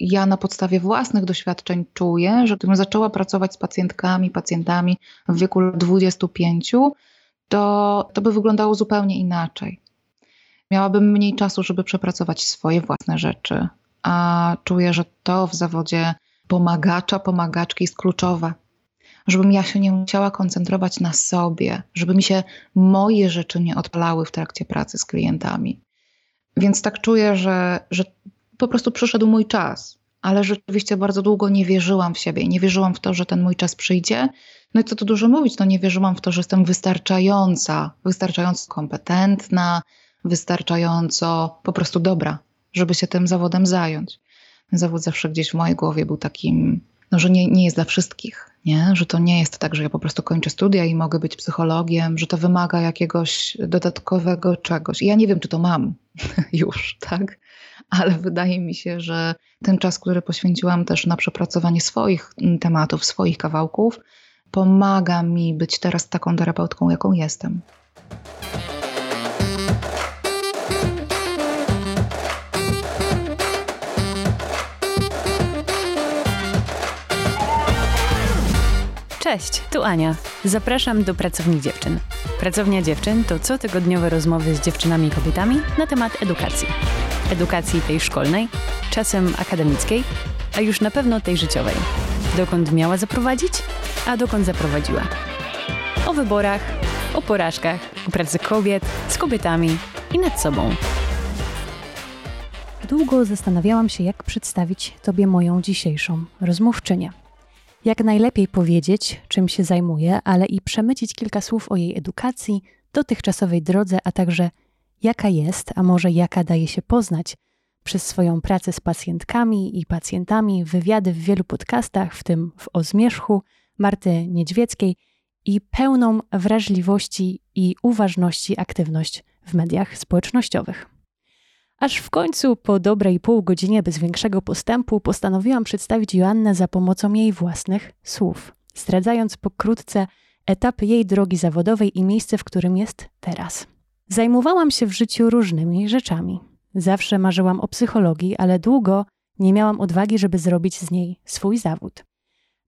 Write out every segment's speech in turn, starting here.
ja na podstawie własnych doświadczeń czuję, że gdybym zaczęła pracować z pacjentkami, pacjentami w wieku 25, to, to by wyglądało zupełnie inaczej. Miałabym mniej czasu, żeby przepracować swoje własne rzeczy, a czuję, że to w zawodzie pomagacza, pomagaczki jest kluczowe. Żebym ja się nie musiała koncentrować na sobie, żeby mi się moje rzeczy nie odpalały w trakcie pracy z klientami. Więc tak czuję, że, że po prostu przyszedł mój czas, ale rzeczywiście bardzo długo nie wierzyłam w siebie, nie wierzyłam w to, że ten mój czas przyjdzie. No i co tu dużo mówić, no nie wierzyłam w to, że jestem wystarczająca, wystarczająco kompetentna, wystarczająco po prostu dobra, żeby się tym zawodem zająć. Ten zawód zawsze gdzieś w mojej głowie był takim, no, że nie, nie jest dla wszystkich, nie? że to nie jest tak, że ja po prostu kończę studia i mogę być psychologiem, że to wymaga jakiegoś dodatkowego czegoś. I ja nie wiem, czy to mam już, tak? Ale wydaje mi się, że ten czas, który poświęciłam też na przepracowanie swoich tematów, swoich kawałków, pomaga mi być teraz taką terapeutką, jaką jestem. Cześć, tu Ania. Zapraszam do Pracowni Dziewczyn. Pracownia Dziewczyn to cotygodniowe rozmowy z dziewczynami i kobietami na temat edukacji. Edukacji tej szkolnej, czasem akademickiej, a już na pewno tej życiowej. Dokąd miała zaprowadzić, a dokąd zaprowadziła. O wyborach, o porażkach, o pracy kobiet, z kobietami i nad sobą. Długo zastanawiałam się, jak przedstawić Tobie moją dzisiejszą rozmówczynię – jak najlepiej powiedzieć, czym się zajmuje, ale i przemycić kilka słów o jej edukacji, dotychczasowej drodze, a także jaka jest, a może jaka daje się poznać przez swoją pracę z pacjentkami i pacjentami, wywiady w wielu podcastach, w tym w O Zmierzchu Marty Niedźwieckiej i pełną wrażliwości i uważności aktywność w mediach społecznościowych. Aż w końcu, po dobrej pół godzinie bez większego postępu, postanowiłam przedstawić Joannę za pomocą jej własnych słów, zdradzając pokrótce etapy jej drogi zawodowej i miejsce, w którym jest teraz. Zajmowałam się w życiu różnymi rzeczami. Zawsze marzyłam o psychologii, ale długo nie miałam odwagi, żeby zrobić z niej swój zawód.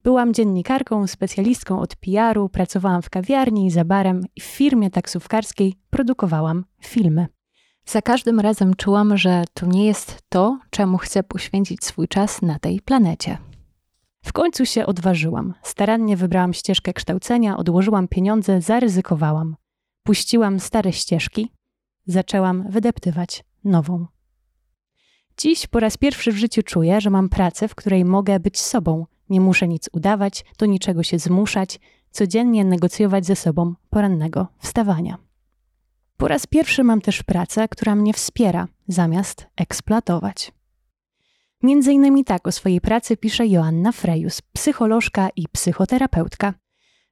Byłam dziennikarką, specjalistką od PR-u, pracowałam w kawiarni, za barem i w firmie taksówkarskiej produkowałam filmy. Za każdym razem czułam, że to nie jest to, czemu chcę poświęcić swój czas na tej planecie. W końcu się odważyłam. Starannie wybrałam ścieżkę kształcenia, odłożyłam pieniądze, zaryzykowałam. Puściłam stare ścieżki, zaczęłam wydeptywać nową. Dziś po raz pierwszy w życiu czuję, że mam pracę, w której mogę być sobą. Nie muszę nic udawać, do niczego się zmuszać, codziennie negocjować ze sobą porannego wstawania. Po raz pierwszy mam też pracę, która mnie wspiera, zamiast eksploatować. Między innymi tak o swojej pracy pisze Joanna Frejus, psycholożka i psychoterapeutka.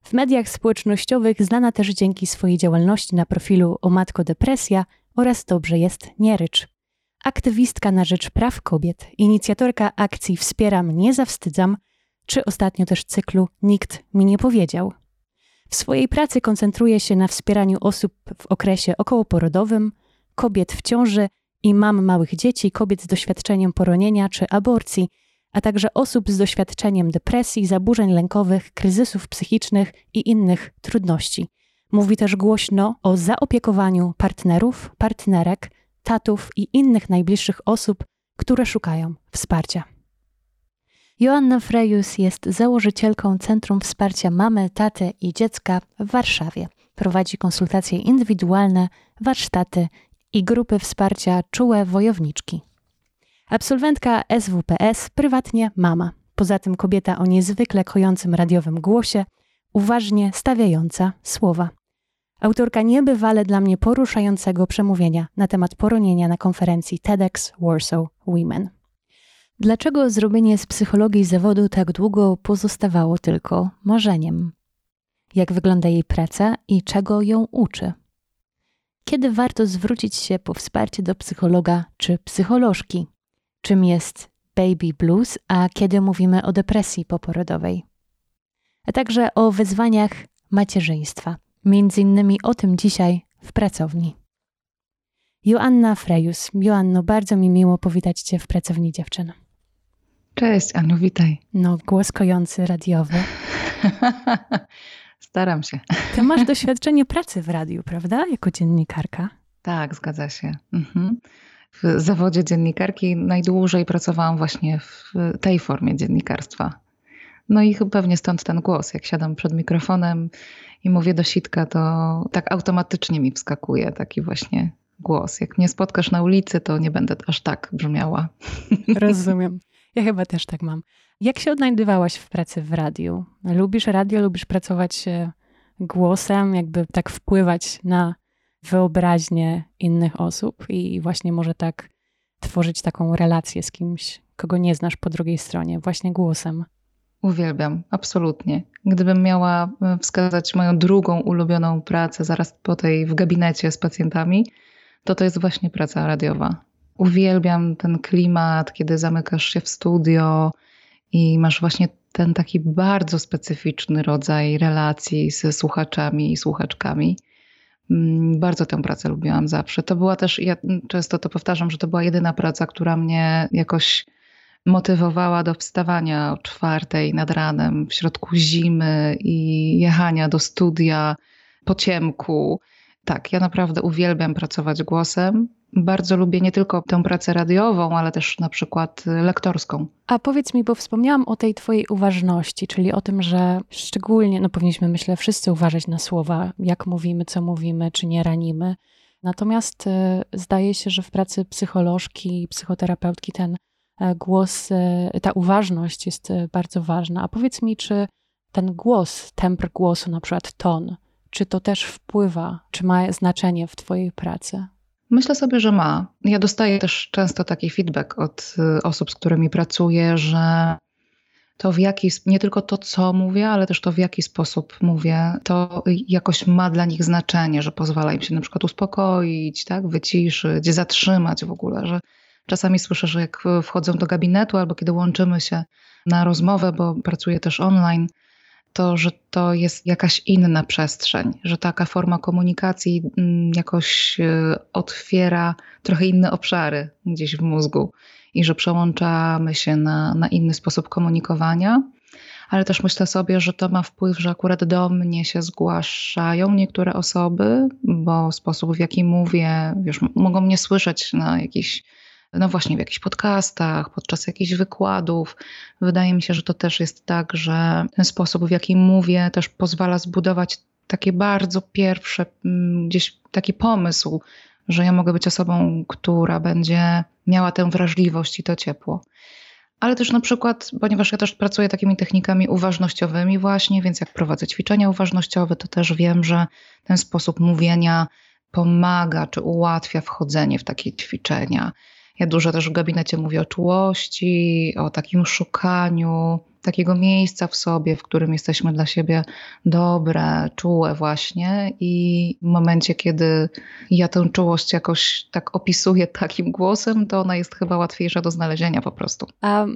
W mediach społecznościowych znana też dzięki swojej działalności na profilu O Matko Depresja oraz Dobrze jest nie rycz. Aktywistka na rzecz praw kobiet, inicjatorka akcji Wspieram, nie zawstydzam, czy ostatnio też cyklu Nikt mi nie powiedział – w swojej pracy koncentruje się na wspieraniu osób w okresie okołoporodowym, kobiet w ciąży i mam małych dzieci, kobiet z doświadczeniem poronienia czy aborcji, a także osób z doświadczeniem depresji, zaburzeń lękowych, kryzysów psychicznych i innych trudności. Mówi też głośno o zaopiekowaniu partnerów, partnerek, tatów i innych najbliższych osób, które szukają wsparcia. Joanna Frejus jest założycielką Centrum Wsparcia Mamy, Taty i Dziecka w Warszawie. Prowadzi konsultacje indywidualne, warsztaty i grupy wsparcia Czułe Wojowniczki. Absolwentka SWPS, prywatnie mama. Poza tym kobieta o niezwykle kojącym radiowym głosie, uważnie stawiająca słowa. Autorka niebywale dla mnie poruszającego przemówienia na temat poronienia na konferencji TEDx Warsaw Women. Dlaczego zrobienie z psychologii zawodu tak długo pozostawało tylko marzeniem? Jak wygląda jej praca i czego ją uczy? Kiedy warto zwrócić się po wsparcie do psychologa czy psycholożki? Czym jest baby blues, a kiedy mówimy o depresji poporodowej? A także o wyzwaniach macierzyństwa. Między innymi o tym dzisiaj w pracowni. Joanna Frejus. Joanno, bardzo mi miło powitać Cię w pracowni dziewczyn. Cześć, Aniu, witaj. No, głos kojący radiowy. Staram się. Ty masz doświadczenie pracy w radiu, prawda? Jako dziennikarka. Tak, zgadza się. Mhm. W zawodzie dziennikarki najdłużej pracowałam właśnie w tej formie dziennikarstwa. No i pewnie stąd ten głos. Jak siadam przed mikrofonem i mówię do sitka, to tak automatycznie mi wskakuje taki właśnie głos. Jak mnie spotkasz na ulicy, to nie będę aż tak brzmiała. Rozumiem. Ja chyba też tak mam. Jak się odnajdywałaś w pracy w radiu? Lubisz radio, lubisz pracować e, głosem, jakby tak wpływać na wyobraźnię innych osób i właśnie może tak tworzyć taką relację z kimś, kogo nie znasz po drugiej stronie, właśnie głosem. Uwielbiam, absolutnie. Gdybym miała e, wskazać moją drugą ulubioną pracę zaraz po tej w gabinecie z pacjentami, to to jest właśnie praca radiowa. Uwielbiam ten klimat, kiedy zamykasz się w studio i masz właśnie ten taki bardzo specyficzny rodzaj relacji ze słuchaczami i słuchaczkami. Mm, bardzo tę pracę lubiłam zawsze. To była też, ja często to powtarzam, że to była jedyna praca, która mnie jakoś motywowała do wstawania o czwartej nad ranem w środku zimy i jechania do studia po ciemku. Tak, ja naprawdę uwielbiam pracować głosem. Bardzo lubię nie tylko tę pracę radiową, ale też na przykład lektorską. A powiedz mi, bo wspomniałam o tej twojej uważności, czyli o tym, że szczególnie, no powinniśmy myślę wszyscy uważać na słowa, jak mówimy, co mówimy, czy nie ranimy. Natomiast y, zdaje się, że w pracy psycholożki, psychoterapeutki ten e, głos, y, ta uważność jest y, bardzo ważna. A powiedz mi, czy ten głos, tempr głosu, na przykład ton, czy to też wpływa, czy ma znaczenie w Twojej pracy? Myślę sobie, że ma. Ja dostaję też często taki feedback od y, osób, z którymi pracuję, że to w jaki, nie tylko to, co mówię, ale też to, w jaki sposób mówię, to jakoś ma dla nich znaczenie, że pozwala im się na przykład uspokoić, tak, wyciszyć, zatrzymać w ogóle, że czasami słyszę, że jak wchodzą do gabinetu albo kiedy łączymy się na rozmowę, bo pracuję też online, to, że to jest jakaś inna przestrzeń, że taka forma komunikacji mm, jakoś e, otwiera trochę inne obszary gdzieś w mózgu i że przełączamy się na, na inny sposób komunikowania. Ale też myślę sobie, że to ma wpływ, że akurat do mnie się zgłaszają niektóre osoby, bo sposób, w jaki mówię, wiesz, mogą mnie słyszeć na jakichś no właśnie w jakichś podcastach, podczas jakichś wykładów. Wydaje mi się, że to też jest tak, że ten sposób, w jaki mówię, też pozwala zbudować takie bardzo pierwsze, mm, gdzieś taki pomysł, że ja mogę być osobą, która będzie miała tę wrażliwość i to ciepło. Ale też na przykład, ponieważ ja też pracuję takimi technikami uważnościowymi, właśnie, więc jak prowadzę ćwiczenia uważnościowe, to też wiem, że ten sposób mówienia pomaga czy ułatwia wchodzenie w takie ćwiczenia. Ja dużo też w gabinecie mówię o czułości, o takim szukaniu takiego miejsca w sobie, w którym jesteśmy dla siebie dobre, czułe właśnie i w momencie, kiedy ja tę czułość jakoś tak opisuję takim głosem, to ona jest chyba łatwiejsza do znalezienia po prostu. A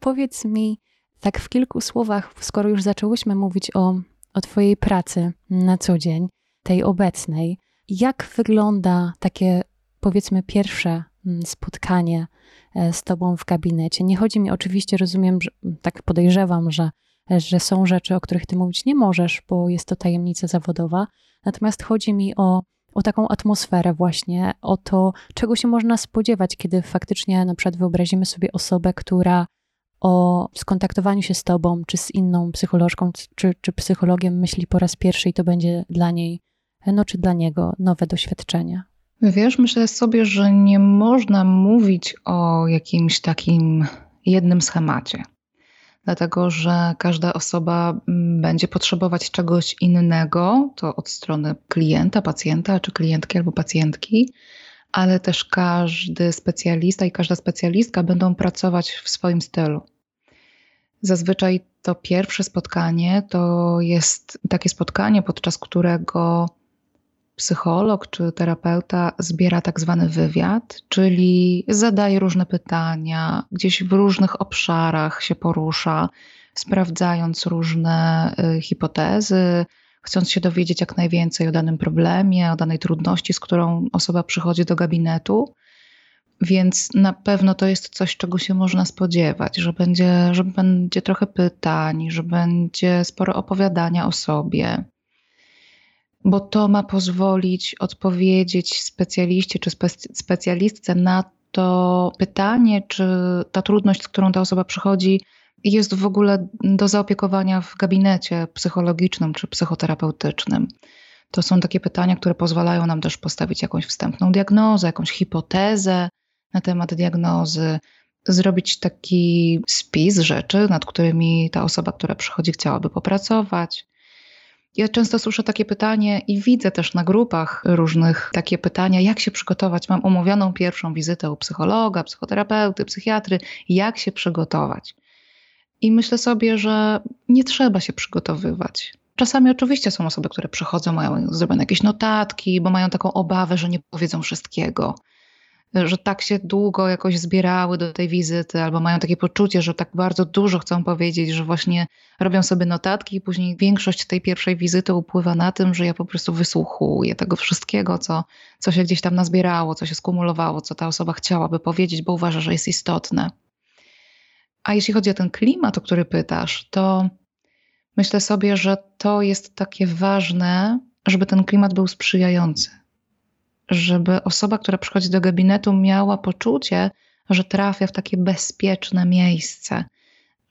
powiedz mi, tak w kilku słowach, skoro już zaczęłyśmy mówić o, o Twojej pracy na co dzień, tej obecnej, jak wygląda takie powiedzmy pierwsze spotkanie e, z tobą w gabinecie. Nie chodzi mi oczywiście, rozumiem, że, tak podejrzewam, że, że są rzeczy, o których ty mówić nie możesz, bo jest to tajemnica zawodowa. Natomiast chodzi mi o, o taką atmosferę właśnie, o to, czego się można spodziewać, kiedy faktycznie na przykład wyobrazimy sobie osobę, która o skontaktowaniu się z tobą, czy z inną psycholożką, czy, czy psychologiem myśli po raz pierwszy i to będzie dla niej, no czy dla niego nowe doświadczenie. Wiesz, myślę sobie, że nie można mówić o jakimś takim jednym schemacie, dlatego że każda osoba mm, będzie potrzebować czegoś innego, to od strony klienta, pacjenta, czy klientki albo pacjentki, ale też każdy specjalista i każda specjalistka będą pracować w swoim stylu. Zazwyczaj to pierwsze spotkanie to jest takie spotkanie, podczas którego psycholog czy terapeuta zbiera tak zwany wywiad, czyli zadaje różne pytania, gdzieś w różnych obszarach się porusza, sprawdzając różne y, hipotezy, chcąc się dowiedzieć jak najwięcej o danym problemie, o danej trudności, z którą osoba przychodzi do gabinetu. Więc na pewno to jest coś, czego się można spodziewać, że będzie, że będzie trochę pytań, że będzie sporo opowiadania o sobie, bo to ma pozwolić odpowiedzieć specjaliście czy spe specjalistce na to pytanie, czy ta trudność, z którą ta osoba przychodzi, jest w ogóle do zaopiekowania w gabinecie psychologicznym czy psychoterapeutycznym. To są takie pytania, które pozwalają nam też postawić jakąś wstępną diagnozę, jakąś hipotezę na temat diagnozy, zrobić taki spis rzeczy, nad którymi ta osoba, która przychodzi, chciałaby popracować. Ja często słyszę takie pytanie i widzę też na grupach różnych takie pytania, jak się przygotować. Mam umówioną pierwszą wizytę u psychologa, psychoterapeuty, psychiatry, jak się przygotować. I myślę sobie, że nie trzeba się przygotowywać. Czasami oczywiście są osoby, które przychodzą, mają zrobione jakieś notatki, bo mają taką obawę, że nie powiedzą wszystkiego że tak się długo jakoś zbierały do tej wizyty, albo mają takie poczucie, że tak bardzo dużo chcą powiedzieć, że właśnie robią sobie notatki i później większość tej pierwszej wizyty upływa na tym, że ja po prostu wysłuchuję tego wszystkiego, co, co się gdzieś tam nazbierało, co się skumulowało, co ta osoba chciałaby powiedzieć, bo uważa, że jest istotne. A jeśli chodzi o ten klimat, o który pytasz, to myślę sobie, że to jest takie ważne, żeby ten klimat był sprzyjający żeby osoba, która przychodzi do gabinetu, miała poczucie, że trafia w takie bezpieczne miejsce,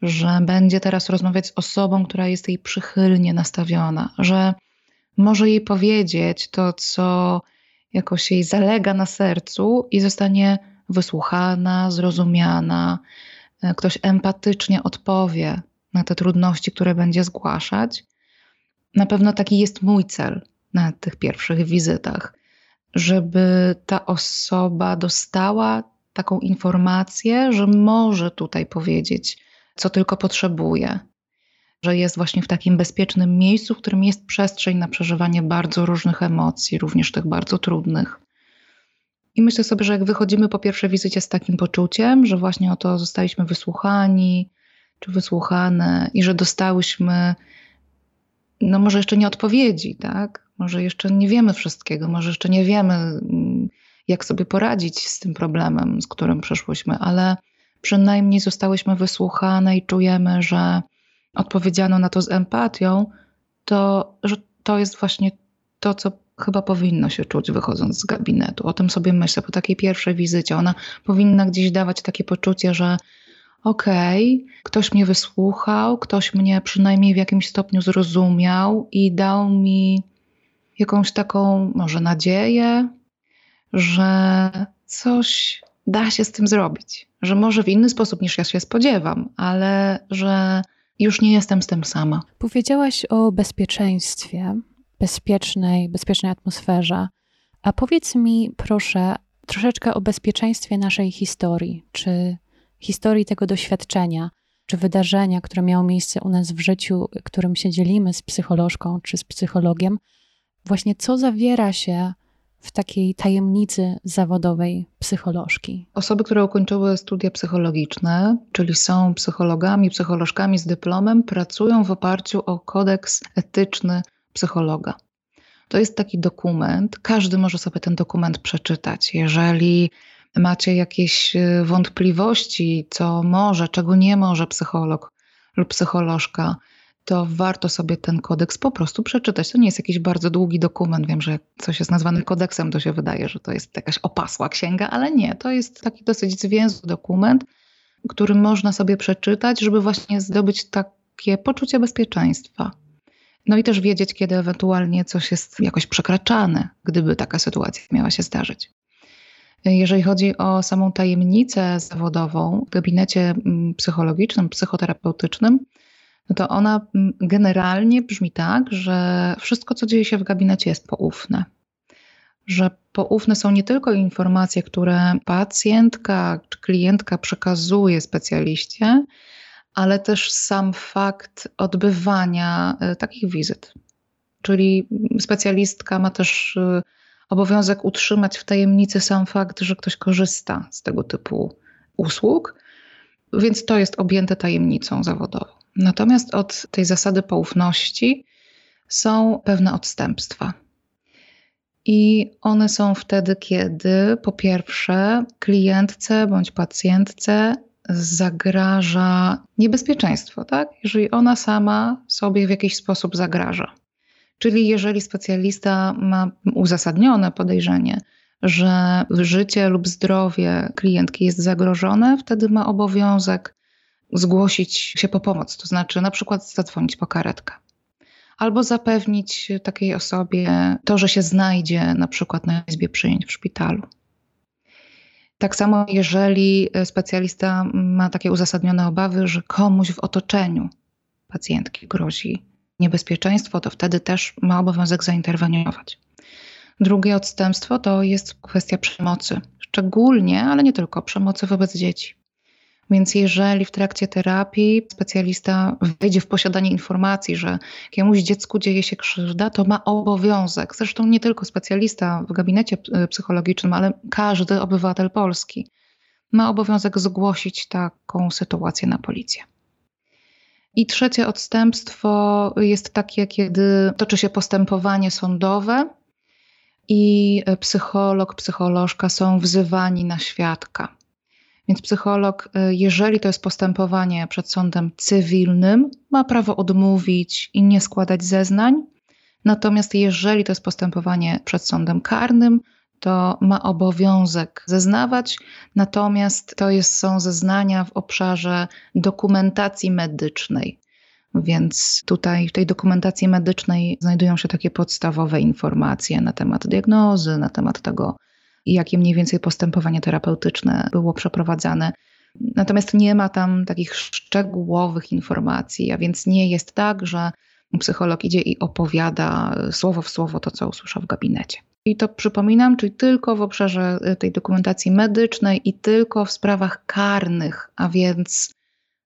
że będzie teraz rozmawiać z osobą, która jest jej przychylnie nastawiona, że może jej powiedzieć to, co jakoś jej zalega na sercu i zostanie wysłuchana, zrozumiana. Ktoś empatycznie odpowie na te trudności, które będzie zgłaszać. Na pewno taki jest mój cel na tych pierwszych wizytach żeby ta osoba dostała taką informację, że może tutaj powiedzieć, co tylko potrzebuje, że jest właśnie w takim bezpiecznym miejscu, w którym jest przestrzeń na przeżywanie bardzo różnych emocji, również tych bardzo trudnych. I myślę sobie, że jak wychodzimy po pierwszej wizycie z takim poczuciem, że właśnie o to zostaliśmy wysłuchani czy wysłuchane i że dostałyśmy, no może jeszcze nie odpowiedzi, tak? Może jeszcze nie wiemy wszystkiego, może jeszcze nie wiemy, mm, jak sobie poradzić z tym problemem, z którym przeszłyśmy, ale przynajmniej zostałyśmy wysłuchane i czujemy, że odpowiedziano na to z empatią, to że to jest właśnie to, co chyba powinno się czuć wychodząc z gabinetu. O tym sobie myślę po takiej pierwszej wizycie. Ona powinna gdzieś dawać takie poczucie, że okej, okay, ktoś mnie wysłuchał, ktoś mnie przynajmniej w jakimś stopniu zrozumiał i dał mi jakąś taką może nadzieję, że coś da się z tym zrobić, że może w inny sposób niż ja się spodziewam, ale że już nie jestem z tym sama. Powiedziałaś o bezpieczeństwie, bezpiecznej, bezpiecznej atmosferze. A powiedz mi, proszę, troszeczkę o bezpieczeństwie naszej historii, czy historii tego doświadczenia, czy wydarzenia, które miało miejsce u nas w życiu, którym się dzielimy z psycholożką czy z psychologiem, właśnie co zawiera się w takiej tajemnicy zawodowej psycholożki? Osoby, które ukończyły studia psychologiczne, czyli są psychologami, psycholożkami z dyplomem, pracują w oparciu o kodeks etyczny psychologa. To jest taki dokument, każdy może sobie ten dokument przeczytać. Jeżeli macie jakieś y, wątpliwości, co może, czego nie może psycholog lub psycholożka, to warto sobie ten kodeks po prostu przeczytać. To nie jest jakiś bardzo długi dokument. Wiem, że coś jest nazwane kodeksem, to się wydaje, że to jest jakaś opasła księga, ale nie. To jest taki dosyć zwięzły dokument, który można sobie przeczytać, żeby właśnie zdobyć takie poczucie bezpieczeństwa. No i też wiedzieć, kiedy ewentualnie coś jest jakoś przekraczane, gdyby taka sytuacja miała się zdarzyć. Jeżeli chodzi o samą tajemnicę zawodową w gabinecie mm, psychologicznym, psychoterapeutycznym, no to ona mm, generalnie brzmi tak, że wszystko, co dzieje się w gabinecie, jest poufne. Że poufne są nie tylko informacje, które pacjentka czy klientka przekazuje specjaliście, ale też sam fakt odbywania e, takich wizyt. Czyli specjalistka ma też e, obowiązek utrzymać w tajemnicy sam fakt, że ktoś korzysta z tego typu usług, więc to jest objęte tajemnicą zawodową. Natomiast od tej zasady poufności są pewne odstępstwa. I one są wtedy, kiedy po pierwsze klientce bądź pacjentce zagraża niebezpieczeństwo, tak? Jeżeli ona sama sobie w jakiś sposób zagraża. Czyli jeżeli specjalista ma uzasadnione podejrzenie, że życie lub zdrowie klientki jest zagrożone, wtedy ma obowiązek zgłosić się po pomoc, to znaczy na przykład zadzwonić po karetkę. Albo zapewnić takiej osobie to, że się znajdzie na przykład na izbie przyjęć w szpitalu. Tak samo, jeżeli specjalista ma takie uzasadnione obawy, że komuś w otoczeniu pacjentki grozi niebezpieczeństwo, to wtedy też ma obowiązek zainterweniować. Drugie odstępstwo to jest kwestia przemocy, szczególnie, ale nie tylko, przemocy wobec dzieci. Więc jeżeli w trakcie terapii specjalista wejdzie w posiadanie informacji, że jakiemuś dziecku dzieje się krzywda, to ma obowiązek, zresztą nie tylko specjalista w gabinecie psychologicznym, ale każdy obywatel Polski ma obowiązek zgłosić taką sytuację na policję. I trzecie odstępstwo jest takie, kiedy toczy się postępowanie sądowe i psycholog, psycholożka są wzywani na świadka. Więc psycholog, y, jeżeli to jest postępowanie przed sądem cywilnym, ma prawo odmówić i nie składać zeznań. Natomiast jeżeli to jest postępowanie przed sądem karnym, to ma obowiązek zeznawać, natomiast to jest, są zeznania w obszarze dokumentacji medycznej. Więc tutaj w tej dokumentacji medycznej znajdują się takie podstawowe informacje na temat diagnozy, na temat tego, jakie mniej więcej postępowanie terapeutyczne było przeprowadzane. Natomiast nie ma tam takich szczegółowych informacji, a więc nie jest tak, że psycholog idzie i opowiada słowo w słowo to, co usłyszał w gabinecie. I to przypominam, czyli tylko w obszarze tej dokumentacji medycznej i tylko w sprawach karnych, a więc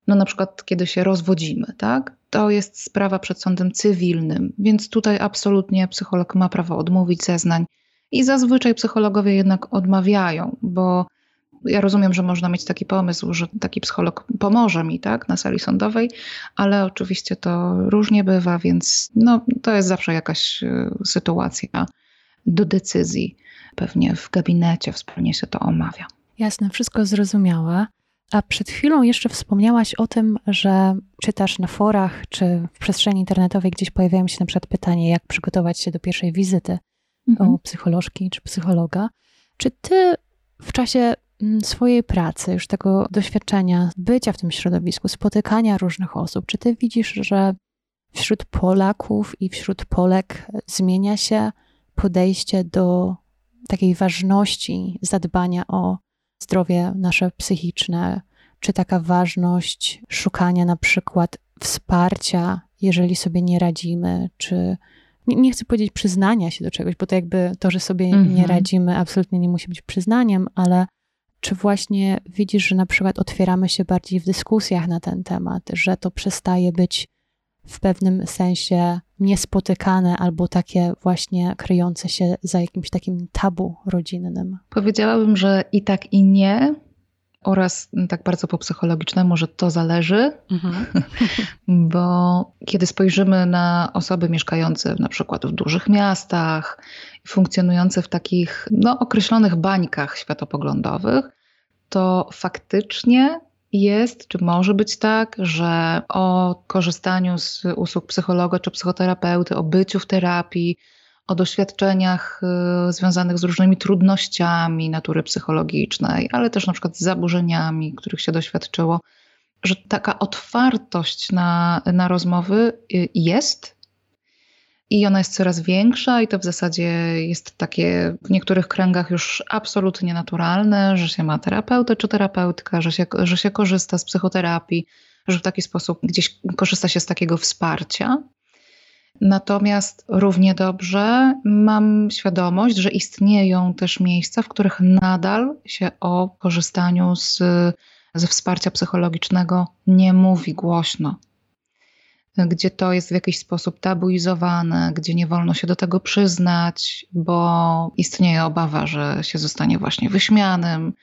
no na przykład kiedy się rozwodzimy, tak? To jest sprawa przed sądem cywilnym, więc tutaj absolutnie psycholog ma prawo odmówić zeznań i zazwyczaj psychologowie jednak odmawiają, bo ja rozumiem, że można mieć taki pomysł, że taki psycholog pomoże mi tak, na sali sądowej, ale oczywiście to różnie bywa, więc no, to jest zawsze jakaś e, sytuacja do decyzji. Pewnie w gabinecie wspólnie się to omawia. Jasne, wszystko zrozumiałe. A przed chwilą jeszcze wspomniałaś o tym, że czytasz na forach czy w przestrzeni internetowej gdzieś pojawiają się na przykład pytanie, jak przygotować się do pierwszej wizyty mhm. u psycholożki czy psychologa. Czy ty w czasie mm, swojej pracy, już tego doświadczenia, bycia w tym środowisku, spotykania różnych osób, czy ty widzisz, że wśród Polaków i wśród Polek zmienia się podejście do takiej ważności zadbania o zdrowie nasze psychiczne, czy taka ważność szukania na przykład wsparcia, jeżeli sobie nie radzimy, czy nie, nie, chcę powiedzieć przyznania się do czegoś, bo to jakby to, że sobie nie mhm. radzimy, absolutnie nie musi być przyznaniem, ale czy właśnie widzisz, że na przykład otwieramy się bardziej w dyskusjach na ten temat, że to przestaje być w pewnym sensie niespotykane albo takie właśnie kryjące się za jakimś takim tabu rodzinnym? Powiedziałabym, że i tak, i nie. Oraz tak bardzo po psychologicznemu, że to zależy, mhm. bo kiedy spojrzymy na osoby mieszkające na przykład w dużych miastach, funkcjonujące w takich no, określonych bańkach światopoglądowych, to faktycznie jest, czy może być tak, że o korzystaniu z usług psychologa czy psychoterapeuty, o byciu w terapii, o doświadczeniach y, związanych z różnymi trudnościami natury psychologicznej, ale też na przykład z zaburzeniami, których się doświadczyło, że taka otwartość na, na rozmowy y, jest i ona jest coraz większa, i to w zasadzie jest takie w niektórych kręgach już absolutnie naturalne, że się ma terapeutę czy terapeutkę, że się, że się korzysta z psychoterapii, że w taki sposób gdzieś korzysta się z takiego wsparcia. Natomiast równie dobrze mam świadomość, że istnieją też miejsca, w których nadal się o korzystaniu z, ze wsparcia psychologicznego nie mówi głośno gdzie to jest w jakiś sposób tabuizowane, gdzie nie wolno się do tego przyznać, bo istnieje obawa, że się zostanie właśnie wyśmianym.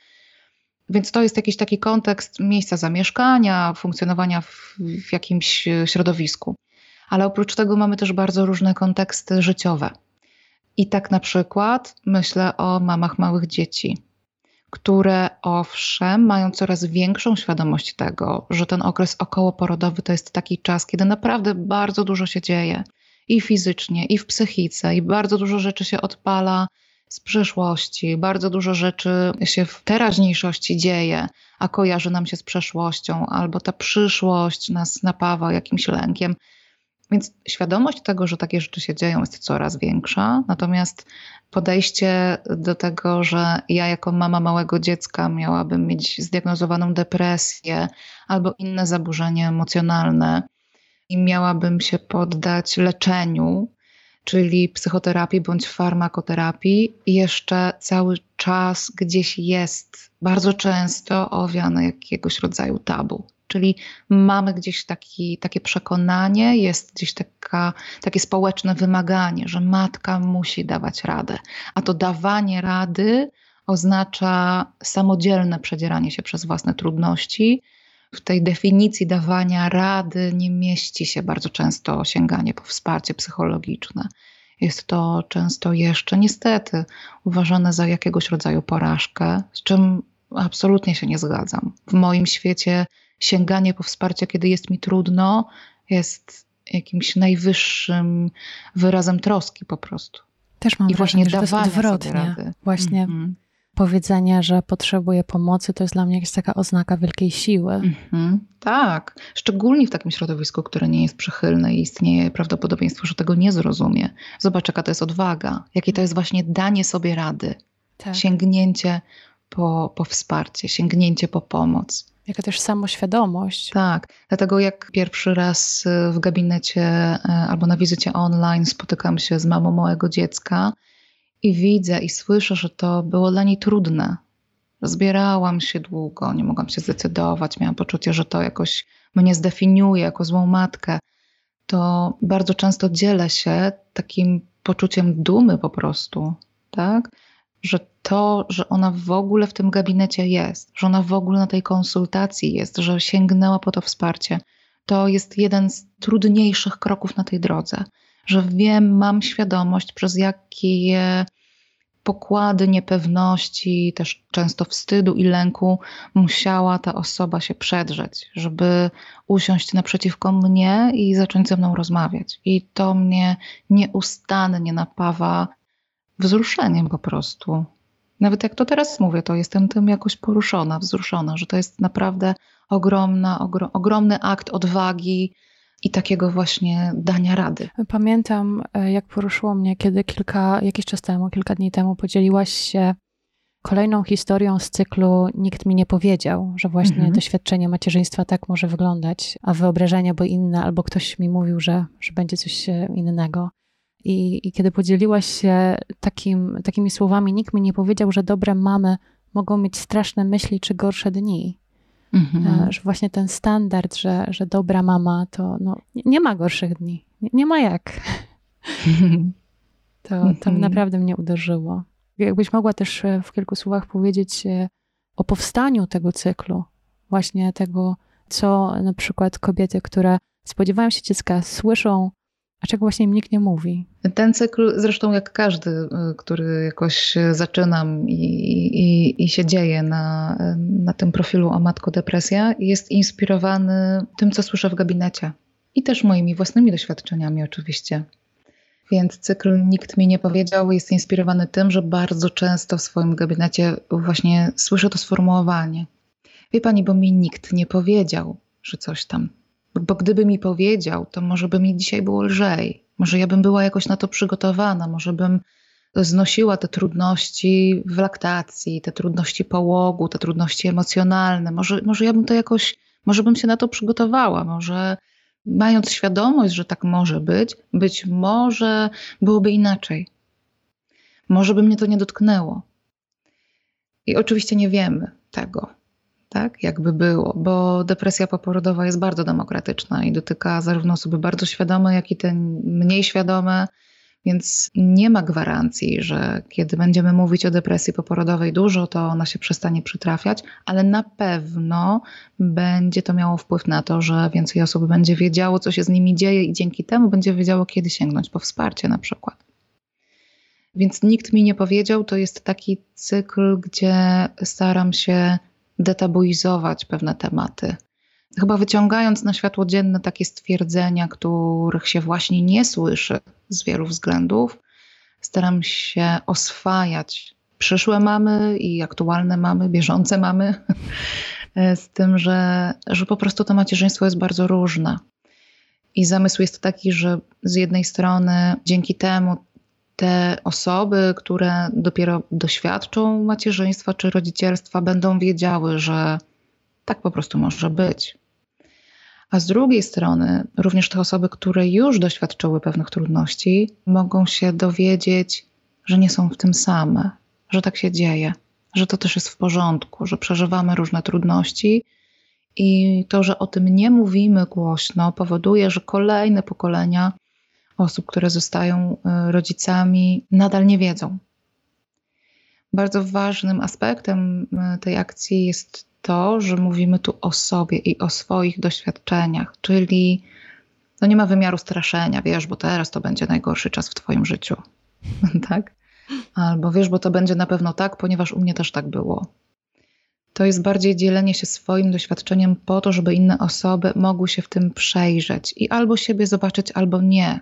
Więc to jest jakiś taki kontekst miejsca zamieszkania, funkcjonowania w, w jakimś środowisku. Ale oprócz tego mamy też bardzo różne konteksty życiowe. I tak na przykład myślę o mamach małych dzieci, które owszem mają coraz większą świadomość tego, że ten okres okołoporodowy to jest taki czas, kiedy naprawdę bardzo dużo się dzieje i fizycznie, i w psychice, i bardzo dużo rzeczy się odpala z przeszłości, bardzo dużo rzeczy się w teraźniejszości dzieje, a kojarzy nam się z przeszłością, albo ta przyszłość nas napawa jakimś lękiem. Więc świadomość tego, że takie rzeczy się dzieją, jest coraz większa. Natomiast podejście do tego, że ja jako mama małego dziecka miałabym mieć zdiagnozowaną depresję albo inne zaburzenie emocjonalne i miałabym się poddać leczeniu, czyli psychoterapii bądź farmakoterapii, jeszcze cały czas gdzieś jest bardzo często owiane jakiegoś rodzaju tabu. Czyli mamy gdzieś taki, takie przekonanie, jest gdzieś taka, takie społeczne wymaganie, że matka musi dawać radę. A to dawanie rady oznacza samodzielne przedzieranie się przez własne trudności. W tej definicji dawania rady nie mieści się bardzo często sięganie po wsparcie psychologiczne. Jest to często jeszcze niestety uważane za jakiegoś rodzaju porażkę, z czym absolutnie się nie zgadzam. W moim świecie sięganie po wsparcie, kiedy jest mi trudno, jest jakimś najwyższym wyrazem troski po prostu. Też mam I wrażenie, że to jest odwrotnie. Właśnie mm -hmm. powiedzenie, że potrzebuję pomocy, to jest dla mnie jakaś taka oznaka wielkiej siły. Mm -hmm. Tak, szczególnie w takim środowisku, które nie jest przychylne i istnieje prawdopodobieństwo, że tego nie zrozumie. Zobacz, jaka to jest odwaga, jakie to jest właśnie danie sobie rady, tak. sięgnięcie po, po wsparcie, sięgnięcie po pomoc. Jaka też samoświadomość. Tak, dlatego jak pierwszy raz y, w gabinecie y, albo na wizycie online spotykam się z mamą małego dziecka i widzę i słyszę, że to było dla niej trudne. Zbierałam się długo, nie mogłam się zdecydować, miałam poczucie, że to jakoś mnie zdefiniuje jako złą matkę. To bardzo często dzielę się takim poczuciem dumy po prostu, tak? że to, że ona w ogóle w tym gabinecie jest, że ona w ogóle na tej konsultacji jest, że sięgnęła po to wsparcie, to jest jeden z trudniejszych kroków na tej drodze. Że wiem, mam świadomość, przez jakie pokłady niepewności, też często wstydu i lęku musiała ta osoba się przedrzeć, żeby usiąść naprzeciwko mnie i zacząć ze mną rozmawiać. I to mnie nieustannie napawa wzruszeniem po prostu. Nawet jak to teraz mówię, to jestem tym jakoś poruszona, wzruszona, że to jest naprawdę ogromna, ogro, ogromny akt odwagi i takiego właśnie dania rady. Pamiętam, e, jak poruszyło mnie, kiedy kilka, jakiś czas temu, kilka dni temu podzieliłaś się kolejną historią z cyklu Nikt mi nie powiedział, że właśnie mhm. doświadczenie macierzyństwa tak może wyglądać, a wyobrażenia bo inne, albo ktoś mi mówił, że, że będzie coś e, innego. I, I, kiedy podzieliłaś się takim, takimi słowami, nikt mi nie powiedział, że dobre mamy mogą mieć straszne myśli czy gorsze dni. Mhm. E, że właśnie ten standard, że, że dobra mama to no, nie ma gorszych dni. Nie, nie ma jak. to, to mhm. naprawdę mnie uderzyło. Jakbyś mogła też e, w kilku słowach powiedzieć e, o powstaniu tego cyklu, właśnie tego, co na przykład kobiety, które spodziewają się dziecka, słyszą a czego właśnie im nikt nie mówi? Ten cykl, zresztą jak każdy, y, który jakoś zaczynam i, i, i się dzieje na, na tym profilu o matko depresja, jest inspirowany tym, co słyszę w gabinecie. I też moimi własnymi doświadczeniami oczywiście. Więc cykl Nikt mi nie powiedział jest inspirowany tym, że bardzo często w swoim gabinecie właśnie słyszę to sformułowanie. Wie pani, bo mi nikt nie powiedział, że coś tam bo gdyby mi powiedział, to może by mi dzisiaj było lżej. Może ja bym była jakoś na to przygotowana, może bym znosiła te trudności w laktacji, te trudności połogu, te trudności emocjonalne. Może, może ja bym to jakoś, może bym się na to przygotowała, może mając świadomość, że tak może być, być może byłoby inaczej. Może by mnie to nie dotknęło. I oczywiście nie wiemy tego tak, jakby było, bo depresja poporodowa jest bardzo demokratyczna i dotyka zarówno osoby bardzo świadome, jak i te mniej świadome, więc nie ma gwarancji, że kiedy będziemy mówić o depresji poporodowej dużo, to ona się przestanie przytrafiać, ale na pewno będzie to miało wpływ na to, że więcej osób będzie wiedziało, co się z nimi dzieje i dzięki temu będzie wiedziało, kiedy sięgnąć po wsparcie na przykład. Więc nikt mi nie powiedział, to jest taki cykl, gdzie staram się detabuizować pewne tematy. Chyba wyciągając na światło dzienne takie stwierdzenia, których się właśnie nie słyszy z wielu względów, staram się oswajać przyszłe mamy i aktualne mamy, bieżące mamy, z tym, że, że po prostu to macierzyństwo jest bardzo różne. I zamysł jest taki, że z jednej strony dzięki temu te osoby, które dopiero doświadczą macierzyństwa czy rodzicielstwa, będą wiedziały, że tak po prostu może być. A z drugiej strony, również te osoby, które już doświadczyły pewnych trudności, mogą się dowiedzieć, że nie są w tym same, że tak się dzieje, że to też jest w porządku, że przeżywamy różne trudności i to, że o tym nie mówimy głośno, powoduje, że kolejne pokolenia osób, które zostają y, rodzicami, nadal nie wiedzą. Bardzo ważnym aspektem y, tej akcji jest to, że mówimy tu o sobie i o swoich doświadczeniach, czyli no nie ma wymiaru straszenia, wiesz, bo teraz to będzie najgorszy czas w Twoim życiu. tak? Albo wiesz, bo to będzie na pewno tak, ponieważ u mnie też tak było. To jest bardziej dzielenie się swoim doświadczeniem po to, żeby inne osoby mogły się w tym przejrzeć i albo siebie zobaczyć, albo nie,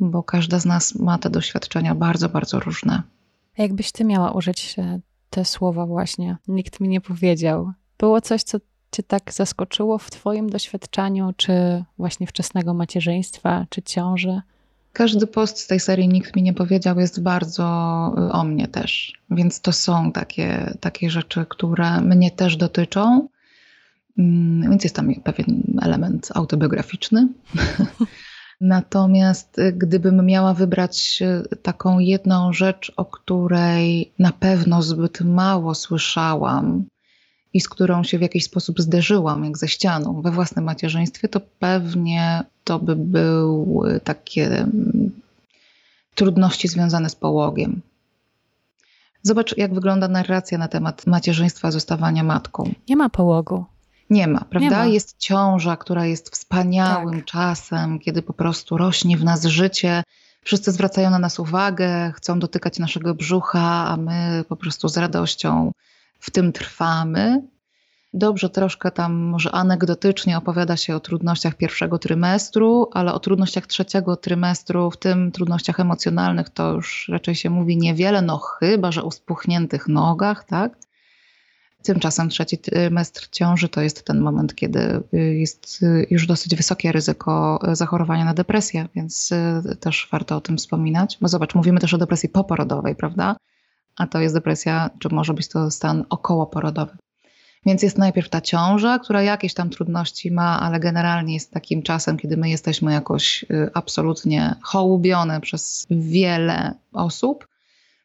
bo każda z nas ma te doświadczenia bardzo, bardzo różne. A jakbyś ty miała użyć e, te słowa właśnie? Nikt mi nie powiedział. Było coś, co cię tak zaskoczyło w twoim doświadczeniu, czy właśnie wczesnego macierzyństwa, czy ciąży? Każdy post z tej serii Nikt mi nie powiedział jest bardzo y, o mnie też. Więc to są takie, takie rzeczy, które mnie też dotyczą. Mm, więc jest tam pewien element autobiograficzny. Natomiast y, gdybym miała wybrać y, taką jedną rzecz, o której na pewno zbyt mało słyszałam i z którą się w jakiś sposób zderzyłam, jak ze ścianą we własnym macierzyństwie, to pewnie to by były takie mm, trudności związane z połogiem. Zobacz, jak wygląda narracja na temat macierzyństwa, zostawania matką. Nie ma połogu. Nie ma, prawda? Nie ma. Jest ciąża, która jest wspaniałym tak. czasem, kiedy po prostu rośnie w nas życie. Wszyscy zwracają na nas uwagę, chcą dotykać naszego brzucha, a my po prostu z radością w tym trwamy. Dobrze, troszkę tam może anegdotycznie opowiada się o trudnościach pierwszego trymestru, ale o trudnościach trzeciego trymestru, w tym trudnościach emocjonalnych, to już raczej się mówi niewiele, no chyba, że o spuchniętych nogach, tak? Tymczasem trzeci trymestr ciąży to jest ten moment, kiedy jest już dosyć wysokie ryzyko zachorowania na depresję, więc też warto o tym wspominać. Bo zobacz, mówimy też o depresji poporodowej, prawda? A to jest depresja, czy może być to stan okołoporodowy. Więc jest najpierw ta ciąża, która jakieś tam trudności ma, ale generalnie jest takim czasem, kiedy my jesteśmy jakoś y, absolutnie hołubione przez wiele osób,